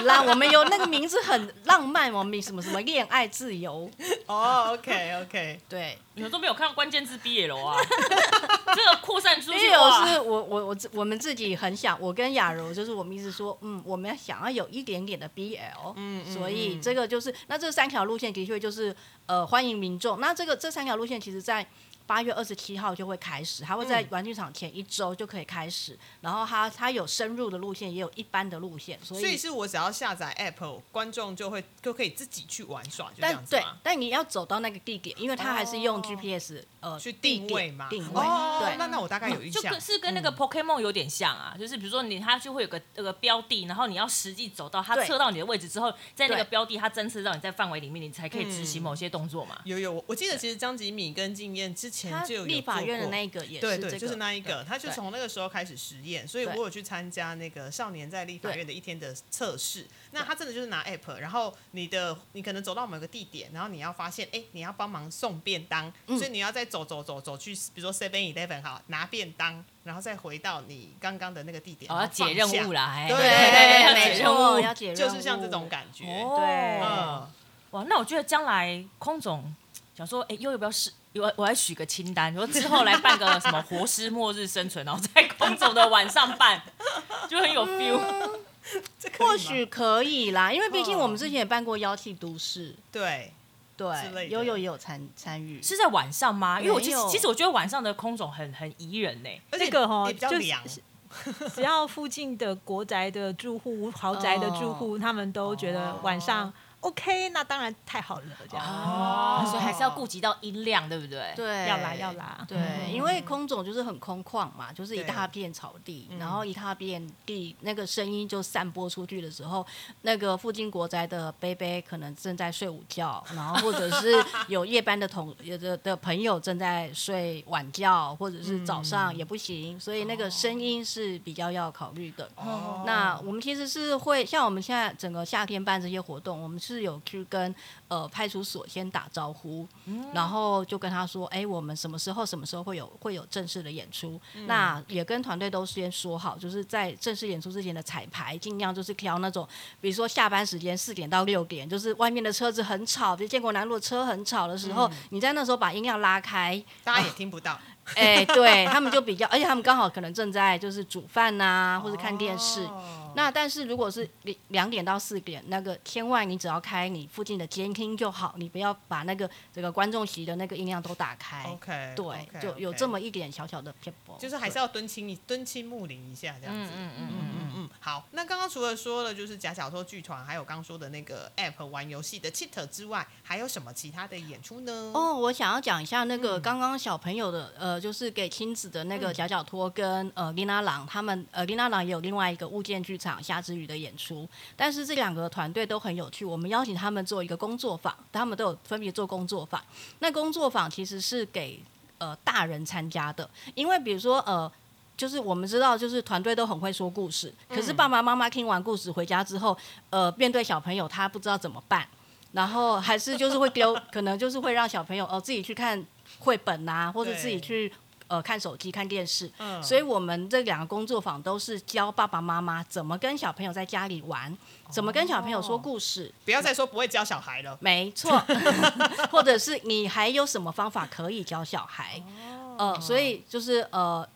S1: 啦，我们有那个名字很浪漫，我们什么什么恋爱自由，
S2: 哦，OK OK，
S1: 对
S3: 你们都没有看到关键字 BL 啊？[laughs] 这个扩散出去
S1: ，BL！是我我我自我们自己很想，我跟雅柔就是我们一直说，嗯，我们想要有一点点的 BL，
S2: 嗯嗯
S1: 所以
S2: 嗯
S1: 这个就是那这三条路线的确就是呃欢迎民众。那这个这三条路线其实在八月二十七号就会开始，它会在
S2: 嗯
S1: 玩具厂前一周就可以开始。然后它它有深入的路线，也有一般的路线，所以
S2: 所以是我只要下载 App，观众就会就可以自己去玩耍，就这
S1: 但对
S2: 样子吗？，
S1: 但你要走到那个地点，因为它还是用
S2: 哦
S1: GPS，、呃
S2: 去定位嘛，
S1: 定位，
S2: 哦，
S1: 对
S2: 那那我大概有印象
S3: 就，是跟那个 Pokemon 有点像啊，就是比如说你它就会有个那个标的，然后你要实际走到它测到你的位置之后，在那个标的它侦测到你在范围里面，你才可以执行某些动作嘛。
S2: 有有，我我记得其实张吉敏跟静燕之前就有
S1: 立法院的那一个也
S2: 对对，
S1: 是这个，
S2: 就是那一个，他就从那个时候开始实验，所以我有去参加那个少年在立法院的一天的测试。那他真的就是拿 app，然后你的你可能走到某个地点，然后你要发现，哎，你要帮忙送便当，
S1: 嗯。
S2: 所以你要再走走走走去，比如说 Seven Eleven 好拿便当，然后再回到你刚刚的那个地点，
S3: 哦，要解任务，啦，哎，
S2: 对
S1: 对
S2: 对
S3: 要
S1: 没
S3: 解任务。
S1: 错，要解任务，
S2: 就是像这种感觉。
S3: 哦。
S1: 对。
S2: 嗯，
S3: 哇，那我觉得将来空总想说，哎、又要不要试？我我来许个清单，说之后来办个什么活尸末日生存，然后在空总的晚上办，就很有 feel。[laughs]
S1: 或许可以啦，因为毕竟
S2: 哦
S1: 我们之前也办过妖气都市，
S2: 对，
S1: 对，悠悠也有参参与，
S3: 是在晚上吗？因为我其实其实我觉得晚上的空总很很宜人呢、
S2: 而且
S5: 这个哈就是
S2: 也比较凉，
S5: 只要附近的国宅的住户、豪宅的住户，他们都觉得晚上 OK，那当然太好了，这样。
S3: 哦，所以还是要顾及到音量，对不对？
S1: 对，
S5: 要啦要啦。
S1: 对，因为空总就是很空旷嘛，就是一大片草地，
S2: 嗯。
S1: 然后一大片地，那个声音就散播出去的时候，[laughs] 那个附近国宅的贝贝可能正在睡午觉，[laughs] 然后或者是有夜班的同有的的朋友正在睡晚觉，或者是早上也不行，所以那个声音是比较要考虑的。
S2: 哦。
S1: 那我们其实是会像我们现在整个夏天办这些活动，我们是有去跟呃派出所先打招呼，然后就跟他说，哎、我们什么时候什么时候会有会有正式的演出？那也跟团队都先说好，就是在正式演出之前的彩排，尽量就是挑那种，比如说下班时间四点到六点，就是外面的车子很吵，比如建国南路的车很吵的时候，你在那时候把音量拉开，
S2: 大家也听不到。[laughs]
S1: 哎、对他们就比较，而且他们刚好可能正在就是煮饭呐、或者看电视。
S2: 哦
S1: 那但是如果是两两点到四点，那个千万你只要开你附近的监听就好，你不要把那个这个观众席的那个音量都打开。
S2: OK，
S1: 对就有这么一点小小的偏颇，
S2: 就是还是要蹲亲你敦亲睦邻一下这样子。
S3: 嗯嗯嗯
S2: 嗯嗯嗯，好。那刚刚除了说了就是假小偷剧团，还有刚说的那个 App 玩游戏的 Cheat 之外，还有什么其他的演出呢？
S1: 哦，我想要讲一下那
S2: 嗯
S1: 个刚刚小朋友的，呃，就是给亲子的那个夹脚托跟呃琳娜郎他们，呃琳娜郎也有另外一个物件剧场夏之雨的演出，但是这两个团队都很有趣，我们邀请他们做一个工作坊，他们都有分别做工作坊。那工作坊其实是给呃大人参加的，因为比如说呃。就是我们知道，就是团队都很会说故事，可是爸爸妈妈听完故事回家之后，呃，面对小朋友他不知道怎么办，然后还是就是会丢，[laughs] 可能就是会让小朋友哦、呃自己去看绘本啊、或者自己去呃看手机、看电视。
S2: 嗯
S1: 所以我们这两个工作坊都是教爸爸妈妈怎么跟小朋友在家里玩，怎么跟小朋友说故事。
S2: 不要再说不会教小孩了。
S1: 没错，[laughs] 或者是你还有什么方法可以教小孩？呃，所以就是呃，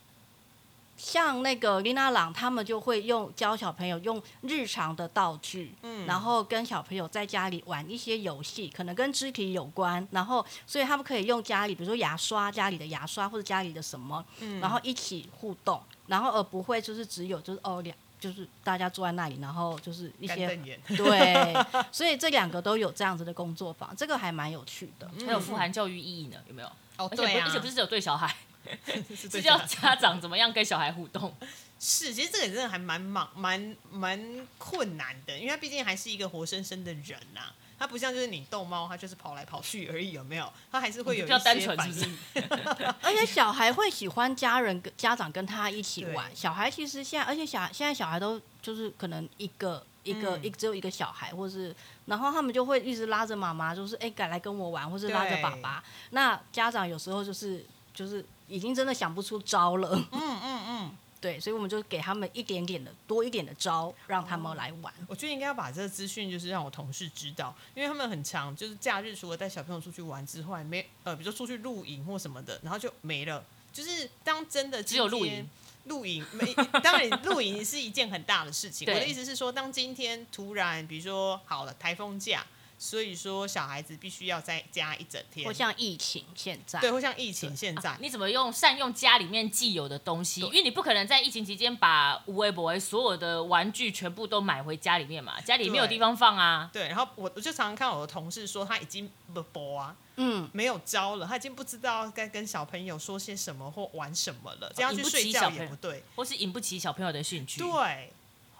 S1: 像那个琳娜朗，他们就会用教小朋友用日常的道具，
S2: 嗯。
S1: 然后跟小朋友在家里玩一些游戏，可能跟肢体有关，然后所以他们可以用家里，比如说牙刷，家里的牙刷或者家里的什么，
S2: 嗯。
S1: 然后一起互动，然后而不会就是只有就是哦两。就是大家坐在那里，然后就是一些对，[laughs] 所以这两个都有这样子的工作坊，这个还蛮有趣的。
S3: 还有富含教育意义呢，有没有？
S2: 哦，
S3: 而且
S2: 对啊，
S3: 不而且不是只有对小孩 [laughs] [laughs]
S2: 是
S3: 是叫家长怎么样跟小孩互动。
S2: 是，其实这个真的还蛮忙、蛮蛮困难的，因为他毕竟还是一个活生生的人呐、它不像就是你逗猫，它就是跑来跑去而已，有没有？它还是会有一
S3: 比较单
S2: 些反应。[laughs]
S1: 而且小孩会喜欢家人跟家长跟他一起玩。小孩其实现在，而且小现在小孩都就是可能一个一个、
S2: 嗯
S1: 一只有一个小孩，或是然后他们就会一直拉着妈妈，就是哎，赶来跟我玩，或是拉着爸爸。那家长有时候就是就是已经真的想不出招了。
S2: 嗯嗯嗯，
S1: 对，所以我们就给他们一点点的多一点的招，让他们来玩。
S2: 我觉得应该要把这个资讯就是让我同事知道，因为他们很强就是假日除了带小朋友出去玩之外，没呃，比如说出去露营或什么的，然后就没了。就是当真的
S3: 只有露
S2: 今天
S3: 营，
S2: 露营没，当然露营是一件很大的事情。[laughs] 我的意思是说，当今天突然比如说好了台风假，所以说小孩子必须要在家一整天。
S1: 或，像疫情现在，
S2: 对，或像疫情现在，
S3: 你怎么用善用家里面既有的东西？因为你不可能在疫情期间把无微博所有的玩具全部都买回家里面嘛，家里没有地方放啊。
S2: 对，然后我我就常常看我的同事说他已经不播啊，
S1: 嗯，
S2: 没有招了，他已经不知道该跟小朋友说些什么或玩什么了，这样去睡觉也不对，
S3: 或是引不起小朋友的兴趣。
S2: 对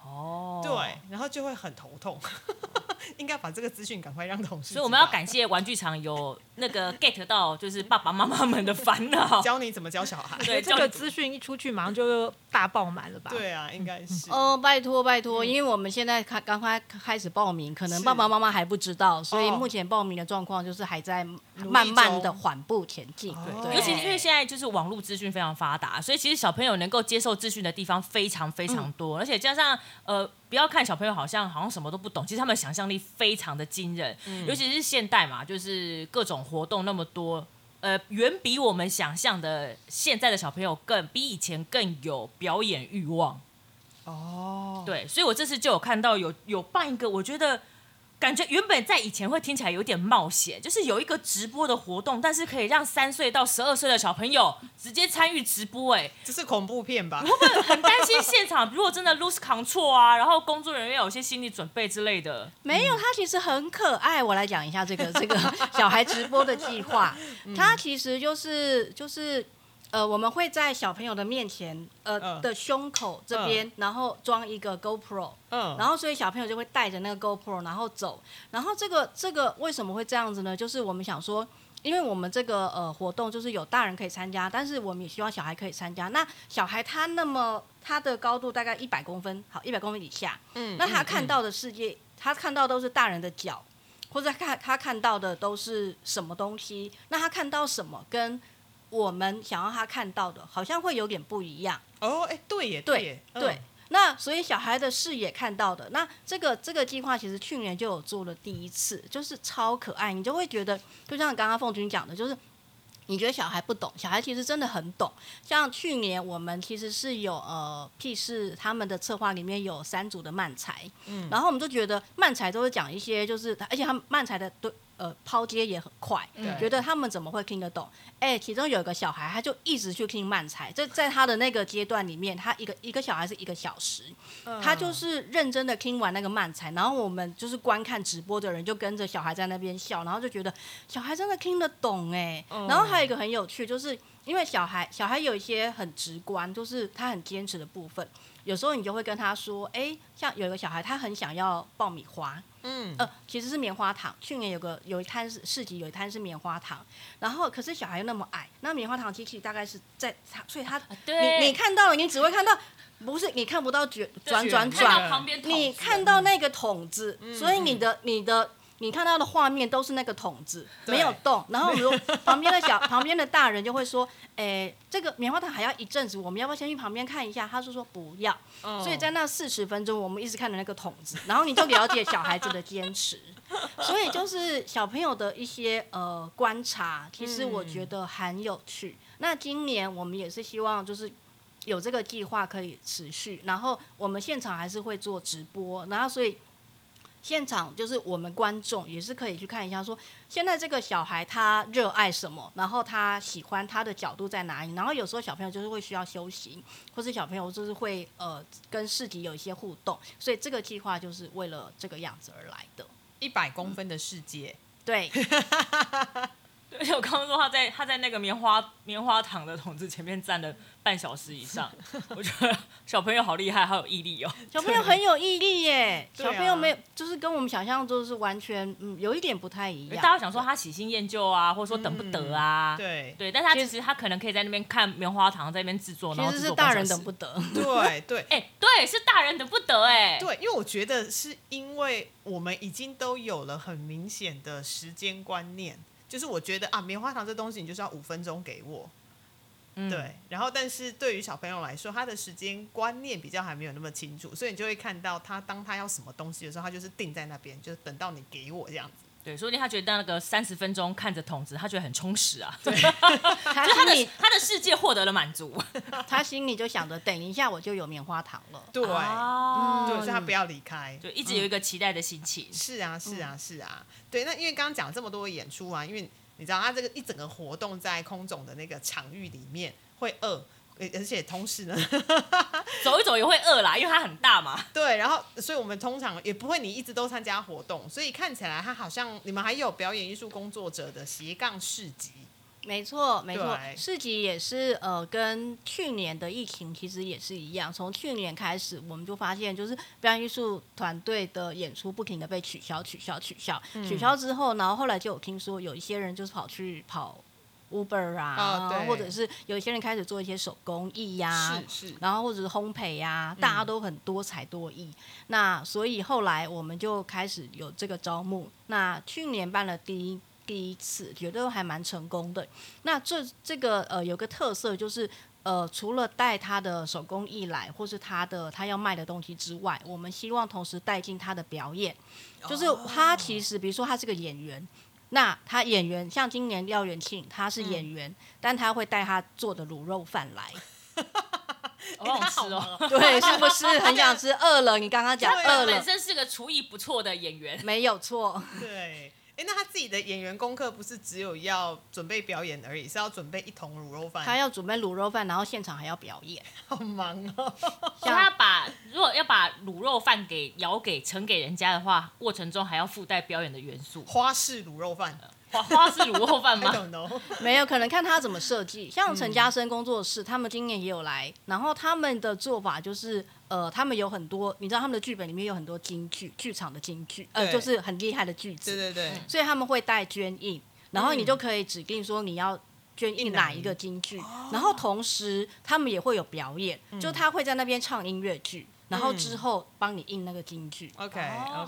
S3: 哦，
S2: 对，然后就会很头痛，[laughs] 应该把这个资讯赶快让同事，
S3: 所以我们要感谢玩具厂有那个 get 到，就是爸爸妈妈们的烦恼。[laughs]
S2: 教你怎么教小孩，
S3: 对，
S5: 这个资讯一出去，马上就大爆满了吧？
S2: 对啊，应该是。
S1: 哦，拜托拜托，因为我们现在开刚开开始报名，可能爸爸妈妈还不知道，所以
S2: 哦。
S1: 目前报名的状况就是还在慢慢的
S2: 中
S1: 缓步前进。
S2: 对。
S1: 对，
S3: 尤其是因为现在就是网络资讯非常发达，所以其实小朋友能够接受资讯的地方非常非常多，而且加上呃，不要看小朋友好像好像什么都不懂，其实他们想象力非常的惊人，尤其是现代嘛，就是各种活动那么多。呃，远比我们想象的现在的小朋友更比以前更有表演欲望。
S2: 哦，
S3: 对，所以我这次就有看到有有办一个，我觉得感觉原本在以前会听起来有点冒险，就是有一个直播的活动，但是可以让三岁到十二岁的小朋友直接参与直播、哎，
S2: 这是恐怖片吧？
S3: 会不会很担心现场 [laughs] 如果真的 lose control 啊，然后工作人员有些心理准备之类的？
S1: 没有，他其实很可爱。我来讲一下这个这个小孩直播的计划，他其实就是就是。呃，我们会在小朋友的面前，呃、
S2: 嗯
S1: 的胸口这边，然后装一个 GoPro，
S2: 嗯，
S1: 然后所以小朋友就会带着那个 GoPro 然后走，然后这个这个为什么会这样子呢？就是我们想说，因为我们这个呃活动就是有大人可以参加，但是我们也希望小孩可以参加。那小孩他那么他的高度大概一百公分，好，一百公分以下，
S2: 嗯
S1: 那他看到的世界，他看到都是大人的脚，或者看他看到的都是什么东西？那他看到什么跟我们想要他看到的，好像会有点不一样。
S2: 哦，哎，对耶，
S1: 对
S2: 耶，
S1: 对
S2: 嗯，
S1: 那所以小孩的视野看到的，那这个这个计划其实去年就有做了第一次，就是超可爱，你就会觉得，就像刚刚凤君讲的，就是。你觉得小孩不懂，小孩其实真的很懂。像去年我们其实是有呃，屁事他们的策划里面有三组的漫才，嗯，然后我们就觉得漫才都是讲一些就是，而且他们漫才的对呃抛接也很快，觉得他们怎么会听得懂？哎，其中有一个小孩，他就一直去听慢才，在在他的那个阶段里面，他一个一个小孩是一个小时，他就是认真的听完那个慢才，然后我们就是观看直播的人就跟着小孩在那边笑，然后就觉得小孩真的听得懂哎。然后还有一个很有趣，就是因为小孩小孩有一些很直观，就是他很坚持的部分，有时候你就会跟他说，哎，像有一个小孩他很想要爆米花，
S2: 嗯，
S1: 呃，其实是棉花糖。去年有个有一摊是市集，有一摊是棉花糖，然后可是小孩又那么矮，那棉花糖机器大概是在他，所以他
S3: 对
S1: 你你看到了，你只会看到，不是你看不到卷转转转，你看到那个桶子，所以你的你的。你看到的画面都是那个桶子没有动，然后我们说 [laughs] 旁边的小旁边的大人就会说，诶，这个棉花糖还要一阵子，我们要不要先去旁边看一下？他就说不要，
S2: 嗯
S1: 所以在那四十分钟，我们一直看着那个桶子，然后你就了解小孩子的坚持。[laughs] 所以就是小朋友的一些呃观察，其实我觉得很有趣。那今年我们也是希望就是。有这个计划可以持续，然后我们现场还是会做直播，然后所以现场就是我们观众也是可以去看一下，说现在这个小孩他热爱什么，然后他喜欢他的角度在哪里，然后有时候小朋友就是会需要休息，或是小朋友就是会呃跟市集有一些互动，所以这个计划就是为了这个样子而来的。
S2: 一百公分的世界，
S1: 对，[laughs]
S3: 而且我刚刚说他在他在那个棉花棉花糖的筒子前面站了半小时以上，我觉得小朋友好厉害，好有毅力哦。
S1: 小朋友很有毅力耶，
S2: 对啊
S1: 小朋友没有就是跟我们想象中是完全嗯有一点不太一样。
S3: 大家想说他喜新厌旧啊，或者说等不得啊，
S2: 对
S3: 对，但是他其实他可能可以在那边看棉花糖，在那边制作，然后
S1: 其实
S3: 制
S1: 是大人
S3: 小时
S1: 等不得。
S2: 对对 [laughs]
S3: 哎、对，是大人等不得哎、
S2: 对，因为我觉得是因为我们已经都有了很明显的时间观念，就是我觉得啊，棉花糖这东西你就是要五分钟给我，
S3: 嗯
S2: 对，然后但是对于小朋友来说，他的时间观念比较还没有那么清楚，所以你就会看到他当他要什么东西的时候，他就是定在那边，就是等到你给我这样子。
S3: 对，说不定他觉得那个三十分钟看着筒子，他觉得很充实啊，对，[laughs]
S1: 他
S3: 就他的
S1: 心里
S3: 他的世界获得了满足。[laughs]
S1: 他心里就想着，等一下我就有棉花糖了。
S2: 对，
S3: 哦
S2: 对，所以他不要离开。
S3: 就一直有一个期待的心情。
S2: 是啊，是啊，是啊，对。那因为刚刚讲这么多演出啊，因为你知道，他这个一整个活动在空总的那个场域里面会饿，而而且同时呢，[laughs]
S3: 走一走也会饿啦，因为它很大嘛。
S2: 对，然后所以我们通常也不会你一直都参加活动，所以看起来它好像你们还有表演艺术工作者的斜杠市集，
S1: 没错，没错
S2: 对，
S1: 市集也是呃，跟去年的疫情其实也是一样。从去年开始，我们就发现，就是表演艺术团队的演出不停的被取消、取消、取消、
S2: 嗯
S1: 取消之后，然后后来就有听说有一些人就是跑去跑 Uber 啊，或者是有一些人开始做一些手工艺呀、
S2: 是是，
S1: 然后或者是烘焙呀、大家都很多才多艺。那所以后来我们就开始有这个招募。那去年办了第一第一次，觉得还蛮成功的。那这这个呃有个特色就是。呃，除了带他的手工艺来，或是他的他要卖的东西之外，我们希望同时带进他的表演，就是他其实，比如说他是个演员，那他演员像今年廖元庆，他是演员，但他会带他做的卤肉饭来，[laughs]
S3: 好好吃哦。
S1: 对，是不是很想吃？饿了，你刚刚讲饿了，
S3: 本身是个厨艺不错的演员，
S1: 没有错。
S2: 对。哎，那他自己的演员功课不是只有要准备表演而已，是要准备一桶卤肉饭，
S1: 他要准备卤肉饭，然后现场还要表演。[laughs]
S2: 好忙哦。
S3: 所以他把如果要把卤肉饭给舀给盛给人家的话，过程中还要附带表演的元素。
S2: 花式卤肉饭
S3: 花花是卤肉饭吗。[laughs]
S1: 没有，可能看他怎么设计。像陈嘉生工作室，他们今年也有来，然后他们的做法就是，呃，他们有很多，你知道他们的剧本里面有很多京剧，剧场的京剧，呃，就是很厉害的句子，
S2: 对对对，
S1: 所以他们会带捐印，然后你就可以指定说你要。捐
S2: 印哪一
S1: 印哪一个京剧，然后同时他们也会有表演，就他会在那边唱音乐剧，然后之后帮你印那个金句。
S2: OK，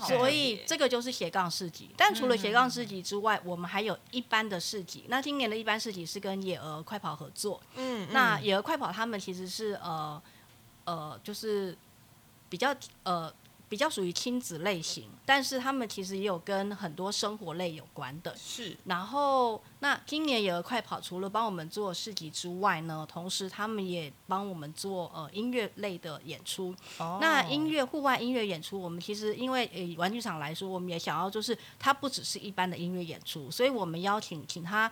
S1: 所以这个就是斜杠市集。但除了斜杠市集之外，我们还有一般的市集。那今年的一般市集是跟野鹅快跑合作。
S2: 嗯，
S1: 那野鹅快跑他们其实是呃呃，就是比较呃比较属于亲子类型，但是他们其实也有跟很多生活类有关的。
S2: 是
S1: 然后，那今年野鹅快跑除了帮我们做市集之外呢，同时他们也帮我们做呃音乐类的演出。
S2: 哦
S1: 那音乐户外音乐演出，我们其实因为呃玩具厂来说，我们也想要就是它不只是一般的音乐演出，所以我们邀请请他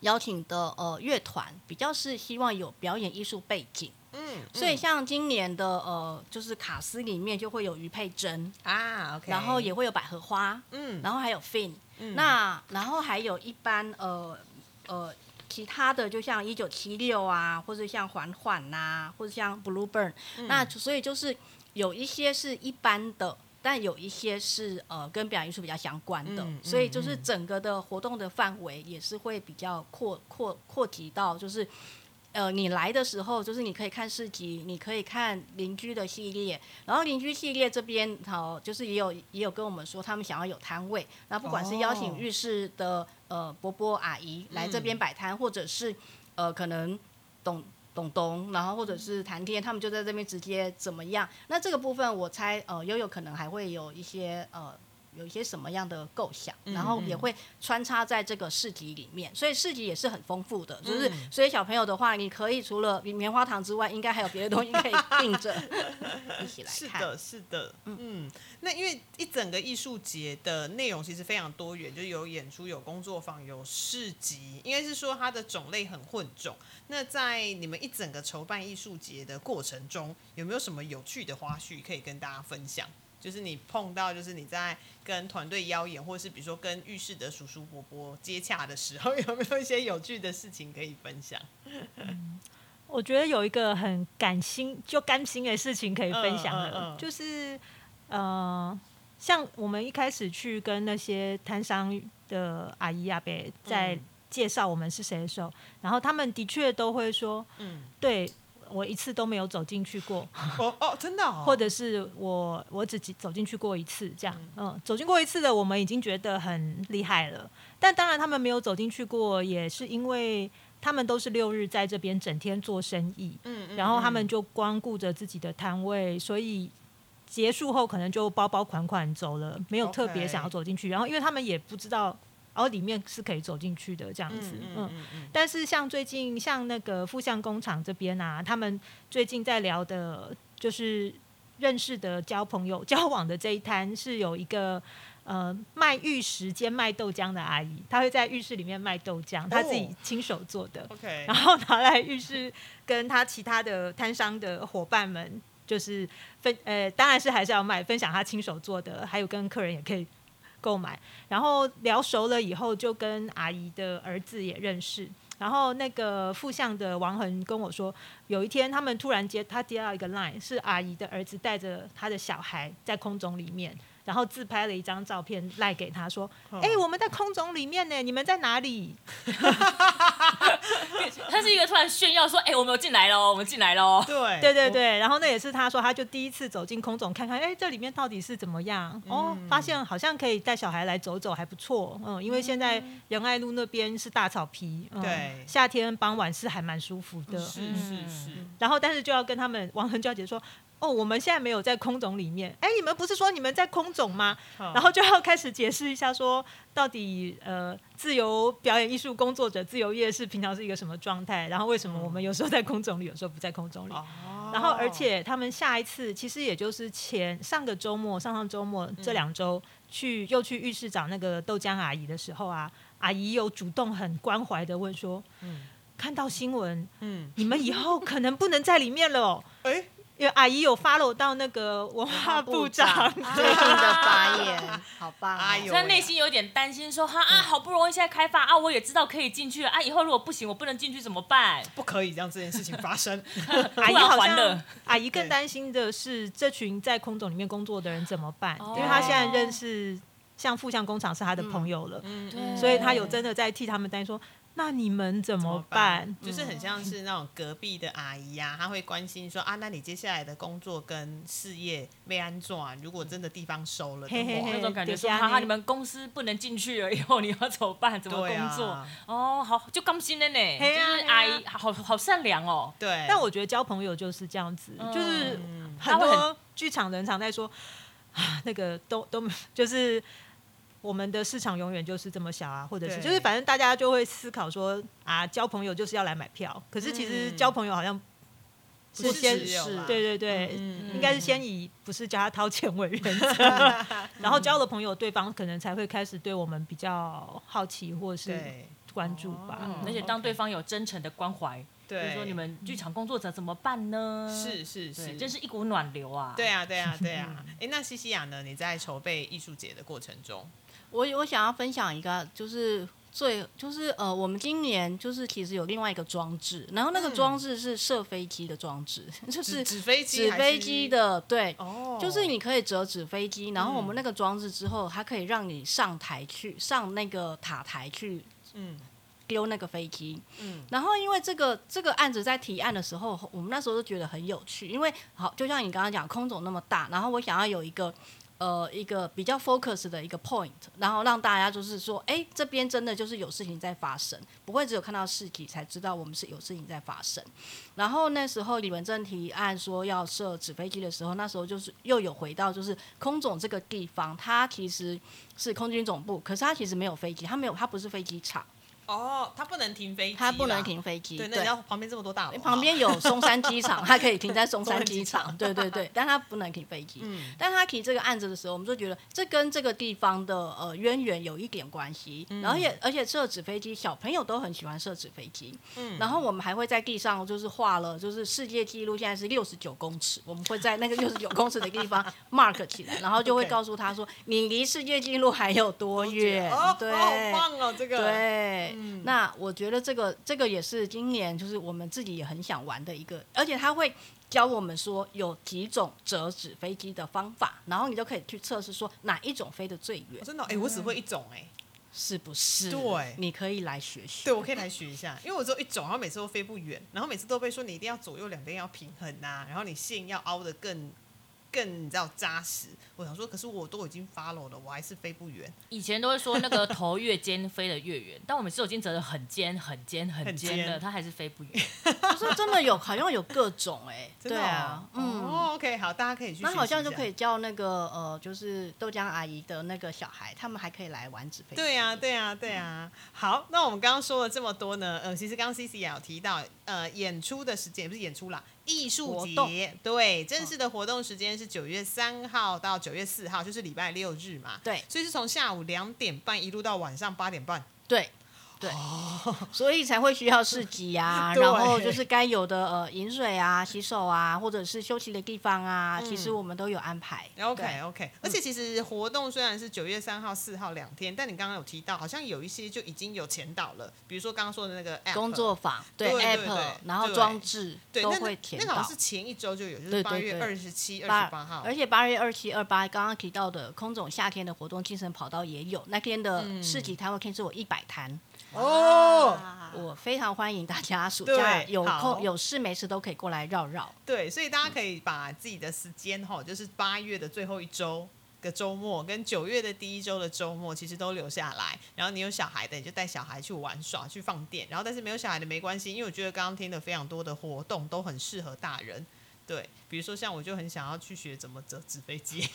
S1: 邀请的呃乐团比较是希望有表演艺术背景，
S2: 嗯，
S1: 所以像今年的呃就是卡斯里面就会有于佩珍，
S2: 啊，OK，
S1: 然后也会有百合花，
S2: 嗯。
S1: 然后还有 Fin，、那然后还有一般呃呃其他的，就像一九七六啊，或者像缓缓呐，或者像 Blueburn，、那
S2: 嗯
S1: 所以就是有一些是一般的。但有一些是呃跟表演艺术比较相关的，
S2: 嗯
S1: 所以就是整个的活动的范围也是会比较扩扩扩及到，就是呃你来的时候，就是你可以看市集，你可以看邻居的系列，然后邻居系列这边好，就是也有也有跟我们说，他们想要有摊位，那不管是邀请
S2: 哦
S1: 浴室的呃伯伯阿姨来这边摆摊，或者是呃可能董董董，然后或者是谭天，他们就在这边直接怎么样？那这个部分我猜呃悠悠可能还会有一些呃。有一些什么样的构想，然后也会穿插在这个市集里面，所以市集也是很丰富的。就是所以小朋友的话，你可以除了棉花糖之外，应该还有别的东西可以并着 [laughs] 一起来看。
S2: 是的，是的，嗯，那因为一整个艺术节的内容其实非常多元，就有演出、有工作坊、有市集，应该是说它的种类很混种。那在你们一整个筹办艺术节的过程中，有没有什么有趣的花絮可以跟大家分享？就是你碰到，就是你在跟团队邀演，或者是比如说跟浴室的叔叔伯伯接洽的时候，有没有一些有趣的事情可以分享？
S5: 我觉得有一个很感心就甘心的事情可以分享的，
S2: 嗯嗯嗯。
S5: 就是呃，像我们一开始去跟那些摊商的阿姨阿伯在介绍我们是谁的时候，然后他们的确都会说，
S2: 嗯，
S5: 对我一次都没有走进去过，
S2: 哦哦，真的、哦，[laughs]
S5: 或者是我我只走进去过一次，这样，嗯，走进过一次的我们已经觉得很厉害了。但当然，他们没有走进去过，也是因为他们都是六日在这边整天做生意，
S2: 嗯，嗯
S5: 然后他们
S2: 嗯
S5: 就光顾着自己的摊位，所以结束后可能就包包款款走了，没有特别想要走进去。然后因为他们也不知道，哦，里面是可以走进去的这样子，嗯。但是像最近像那个富相工厂这边啊，他们最近在聊的，就是认识的交朋友、[laughs] 交往的这一摊是有一个。呃，卖玉石兼卖豆浆的阿姨，她会在浴室里面卖豆浆，她自己亲手做的。
S2: OK，
S5: 然后拿来浴室跟她其他的摊商的伙伴们，就是分呃，当然是还是要卖，分享她亲手做的，还有跟客人也可以购买。然后聊熟了以后，就跟阿姨的儿子也认识。然后那个副相的王恒跟我说，有一天他们突然接他接到一个 line，是阿姨的儿子带着他的小孩在空中里面。然后自拍了一张照片赖给他说：“哎、我们在空中里面呢，你们在哪里？” [laughs]
S3: 他是一个突然炫耀说：“哎、我们有进来喽，我们进来喽。
S2: 对 [laughs]
S5: 对对对，然后那也是他说，他就第一次走进空总看看，哎，这里面到底是怎么样？哦，发现好像可以带小孩来走走，还不错。嗯，因为现在仁爱路那边是大草皮，嗯、
S2: 对
S5: 夏天傍晚是还蛮舒服的。
S2: 是是是，
S5: 然后但是就要跟他们王恒娇姐说。哦，我们现在没有在空总里面。哎，你们不是说你们在空总吗？然后就要开始解释一下说，到底呃，自由表演艺术工作者、自由业是平常是一个什么状态？然后为什么我们有时候在空总里，有时候不在空总里？
S2: 哦
S5: 然后，而且他们下一次其实也就是前上个周末、上上周末这两周、去又去浴室找那个豆浆阿姨的时候啊，阿姨有主动很关怀的问说：“看到新闻，
S2: 嗯，
S5: 你们以后可能不能在里面了哦。”
S2: 哎，
S5: 因为阿姨有 follow 到那个文化部长，[laughs]
S1: 最近的发言，好棒、哦！
S2: 哎呦
S3: 在内心有点担心说：“哈啊，好不容易现在开发啊，我也知道可以进去了啊，以后如果不行，我不能进去怎么办？
S2: 不可以让这件事情发生。[laughs]
S5: 阿姨好像
S3: 还了，
S5: 阿姨更
S2: 对
S5: 担心的是这群在空总里面工作的人怎么办？
S3: 哦
S5: 因为她现在认识像富相工厂是他的朋友了，
S2: 嗯
S3: 对
S5: 所以他有真的在替他们担心说，那你们怎么办？
S2: 就是很像是那种隔壁的阿姨呀、她会关心说啊，那你接下来的工作跟事业被安怎？如果真的地方收了的话，
S5: 嘿嘿嘿
S3: 那种感觉说：哈哈，你们公司不能进去了，以后你要怎么办？怎么工作？
S2: 啊
S3: 哦，好，就甘心的呢，就是阿姨好好善良哦。
S2: 对，
S5: 但我觉得交朋友就是这样子，
S3: 嗯
S5: 就是很多剧场人常在说啊，那个都都就是。我们的市场永远就是这么小啊，或者是就是反正大家就会思考说啊，交朋友就是要来买票。可是其实
S2: 嗯
S5: 交朋友好像
S2: 不
S5: 是先
S2: 只有啦
S5: 对对对，
S2: 嗯
S5: 应该是先以不是叫他掏钱为原则，[laughs] 然后交了朋友，对方可能才会开始对我们比较好奇或是关注吧。
S3: 而且当对方有真诚的关怀，比
S2: 对，
S3: 如说你们剧场工作者怎么办呢？
S2: 是是，是，
S3: 真是一股暖流啊！
S2: 对啊对啊对啊。哎，[laughs] 那西西亚呢？你在筹备艺术节的过程中，
S1: 我我想要分享一个，就是最就是呃，我们今年就是其实有另外一个装置，然后那个
S2: 嗯
S1: 装置是射飞机的装置，就是
S2: 纸飞机
S1: 纸飞机的，对。
S2: 哦，
S1: 就是你可以折纸飞机，然后我们那个装置之后，它可以让你上台去上那个塔台去
S2: 嗯
S1: 丢那个飞机。
S2: 嗯
S1: 然后因为这个这个案子在提案的时候，我们那时候就觉得很有趣，因为好就像你刚刚讲，空总那么大，然后我想要有一个。呃，一个比较 focus 的一个 point，然后让大家就是说，哎，这边真的就是有事情在发生，不会只有看到事体才知道我们是有事情在发生。然后那时候李文正提案说要设纸飞机的时候，那时候就是又有回到就是空总这个地方，它其实是空军总部，可是它其实没有飞机，它没有，它不是飞机场，
S2: 哦，它不能停飞机，
S1: 它不能。停飞机，
S2: 对，那你要旁边这么多大楼，
S1: 旁边有松山机场，它可以停在松山机
S2: 场。
S1: 场，对对对，但它不能停飞机。
S2: 嗯。
S1: 但他提这个案子的时候，我们就觉得这跟这个地方的呃渊源有一点关系，然后也而且设纸飞机，小朋友都很喜欢设纸飞机。
S2: 嗯。
S1: 然后我们还会在地上就是画了，就是世界纪录现在是六十九公尺，我们会在那个 [laughs] 六十九公尺的地方 mark 起来，然后就会告诉他说你离世界纪录还有多远。
S2: 哦，
S1: 对，
S2: 好棒哦，这个，
S1: 对，
S2: 嗯。
S1: 那我觉得这个这个也是今年就是我们自己也很想玩的一个，而且他会教我们说有几种折纸飞机的方法，然后你就可以去测试说哪一种飞得最远。
S2: 哦，真的哦，哎，我只会一种哎，
S1: 是不是？
S2: 对。
S1: 你可以来学学。
S2: 对，我可以来学一下，因为我只有一种，然后每次都飞不远，然后每次都被说你一定要左右两边要平衡呐、然后你线要凹的更更你知道扎实。我想说，可是我都已经 follow 了，我还是飞不远。
S3: 以前都会说那个头越尖飞得越远，但我们是已经折得很尖、很尖、很尖的它还是飞不远。
S1: 可是真的有，好像有各种哎、[laughs] 对啊
S2: 哦，
S1: 嗯。
S2: 哦，OK，好，大家可以去。
S1: 那好像就可以叫那个呃，就是豆浆阿姨的那个小孩，他们还可以来玩纸飞机。
S2: 对呀、对呀、对呀、好，那我们刚刚说了这么多呢，呃，其实刚刚 C C 也有提到，呃，演出的时间也不是演出啦，艺术节，对，正式的活动时间是九月三号到九月四号，就是礼拜六日嘛，
S1: 对。
S2: 所以是从下午两点半一路到晚上八点半。
S1: 对对，所以才会需要市集啊，[laughs] 然后就是该有的呃饮水啊、洗手啊，或者是休息的地方啊，其实我们都有安排。
S2: OK OK，而且其实活动虽然是九月三号、四号两天，但你刚刚有提到，好像有一些就已经有前导了，比如说刚刚说的那个 app
S1: 工作坊对 app，
S2: 对
S1: 然后
S2: 对。
S1: 装置，都
S2: 那
S1: 会填到
S2: 那个好像是。前一周就有，就是八月二十七、二十八号，
S1: 而且八月二七、二八刚刚提到的空总夏天的活动，精神跑道也有。那天的
S2: 嗯
S1: 市集摊位可以是我一百摊，
S2: 哦。
S1: 我非常欢迎大家暑假有空有事没事都可以过来绕绕。
S2: 对，所以大家可以把自己的时间哈，就是八月的最后一周的周末，跟九月的第一周的周末，其实都留下来。然后你有小孩的，你就带小孩去玩耍、去放电。然后但是没有小孩的没关系，因为我觉得刚刚听的非常多的活动都很适合大人。对，比如说像我就很想要去学怎么折纸飞机，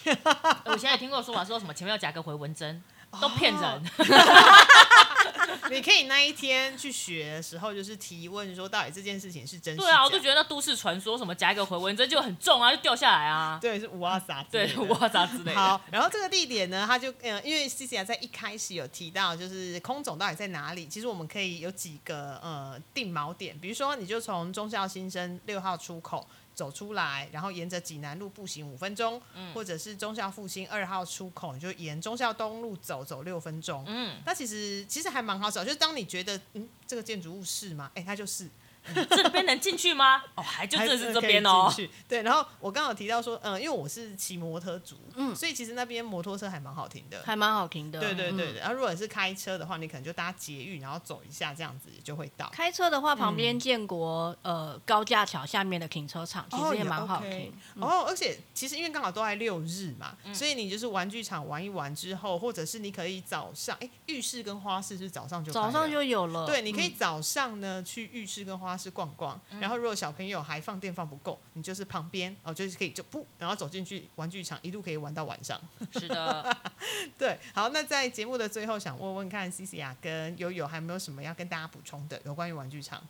S3: 我现在听过说法说什么前面要夹个回纹针，都骗人。[laughs] [laughs]
S2: 你可以那一天去学的时候，就是提问说到底这件事情是真是
S3: 对啊，我
S2: 假
S3: 就觉得那都市传说什么夹一个回纹针就很重啊，就掉下来啊。
S2: 对是五二撒
S3: 对，哇啥之类的。
S2: 好，然后这个地点呢，他就呃，因为 C C 在一开始有提到，就是空总到底在哪里？其实我们可以有几个呃定锚点，比如说你就从中校新生六号出口走出来，然后沿着济南路步行五分钟，或者是忠孝复兴二号出口，你就沿忠孝东路走走六分钟。
S3: 嗯，
S2: 那其实其实还蛮好找，就是当你觉得嗯这个建筑物是吗？哎，它就是。[laughs]
S3: 这边能进去吗？哦，还就
S2: 还
S3: 这是这边哦。
S2: 对，然后我刚好提到说，嗯、因为我是骑摩托族，嗯，所以其实那边摩托车还蛮好停的。
S1: 还蛮好停的。
S2: 对对对然后如果是开车的话，你可能就搭捷运，然后走一下，这样子就会到。
S1: 开车的话，旁边建国、呃高架桥下面的停车场其实也蛮好停。嗯
S2: 哦，而且其实因为刚好都在六日嘛，所以你就是玩具场玩一玩之后，或者是你可以早上，哎，浴室跟花市是早上就开
S1: 早上就有了。
S2: 对，你可以
S1: 嗯
S2: 早上呢去浴室跟花市逛逛，然后如果小朋友还放电放不够，你就是旁边哦，就是可以就不，然后走进去玩具场，一路可以玩到晚上。
S3: 是的，[laughs]
S2: 对，好，那在节目的最后，想问问看，C C 亚跟悠悠还有没有什么要跟大家补充的，有关于玩具场？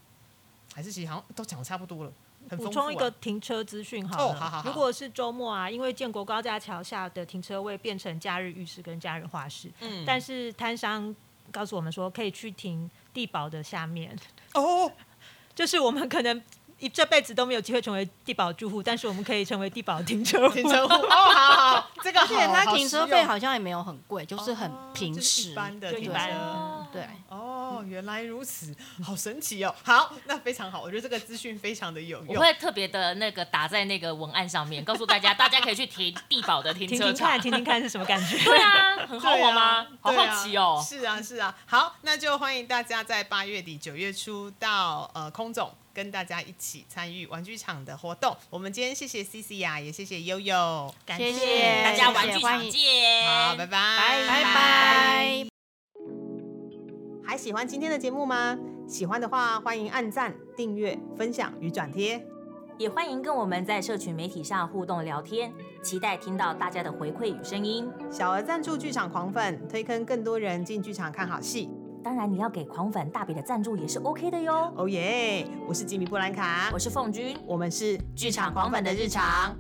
S2: 还是其实好像都讲的差不多了，很丰富、啊。
S5: 补充一个停车资讯好了。
S2: 哦好好好
S5: 如果是周末啊，因为建国高架桥下的停车位变成假日浴室跟假日画室，
S2: 嗯
S5: 但是摊商告诉我们说可以去停地堡的下面，
S2: 哦，
S5: 就是我们可能。一这辈子都没有机会成为地保住户，但是我们可以成为地保停车户。[laughs]
S2: 停车户哦，好好，[laughs] 这个好，
S1: 而且它停车费好像也没有很贵，就是很
S2: 哦
S1: 平
S2: 就是
S1: 时。
S2: 一般的停
S5: 般
S2: 车。
S1: 对，
S2: 哦，原来如此，好神奇哦！好，那非常好，我觉得这个资讯非常的有用
S3: 我
S2: 用。
S3: 会特别的那个打在那个文案上面，告诉大家，大家可以去停地堡的停车场
S5: 听听看，。听听看是什么感觉？[laughs]
S3: 对啊，很豪
S2: 对啊
S3: 华吗？好好奇哦。
S2: 是啊，是啊。好，那就欢迎大家在八月底九月初到呃空总跟大家一起参与玩具厂的活动。我们今天谢谢 C C 呀，也谢谢悠悠，
S5: 感
S1: 谢谢
S3: 大家玩具场
S1: 谢谢欢迎
S3: 见。
S2: 好，拜拜，
S5: 拜
S1: 拜拜。
S2: 还喜欢今天的节目吗？喜欢的话，欢迎按赞、订阅、分享与转贴。
S4: 也欢迎跟我们在社群媒体上互动聊天，期待听到大家的回馈与声音。
S2: 小额赞助剧场狂粉，推坑更多人进剧场看好戏。
S4: 当然，你要给狂粉大笔的赞助也是 OK 的哟。
S2: 哦耶！我是吉米布兰卡，
S4: 我是凤君，
S2: 我们是
S4: 剧场狂粉的日常。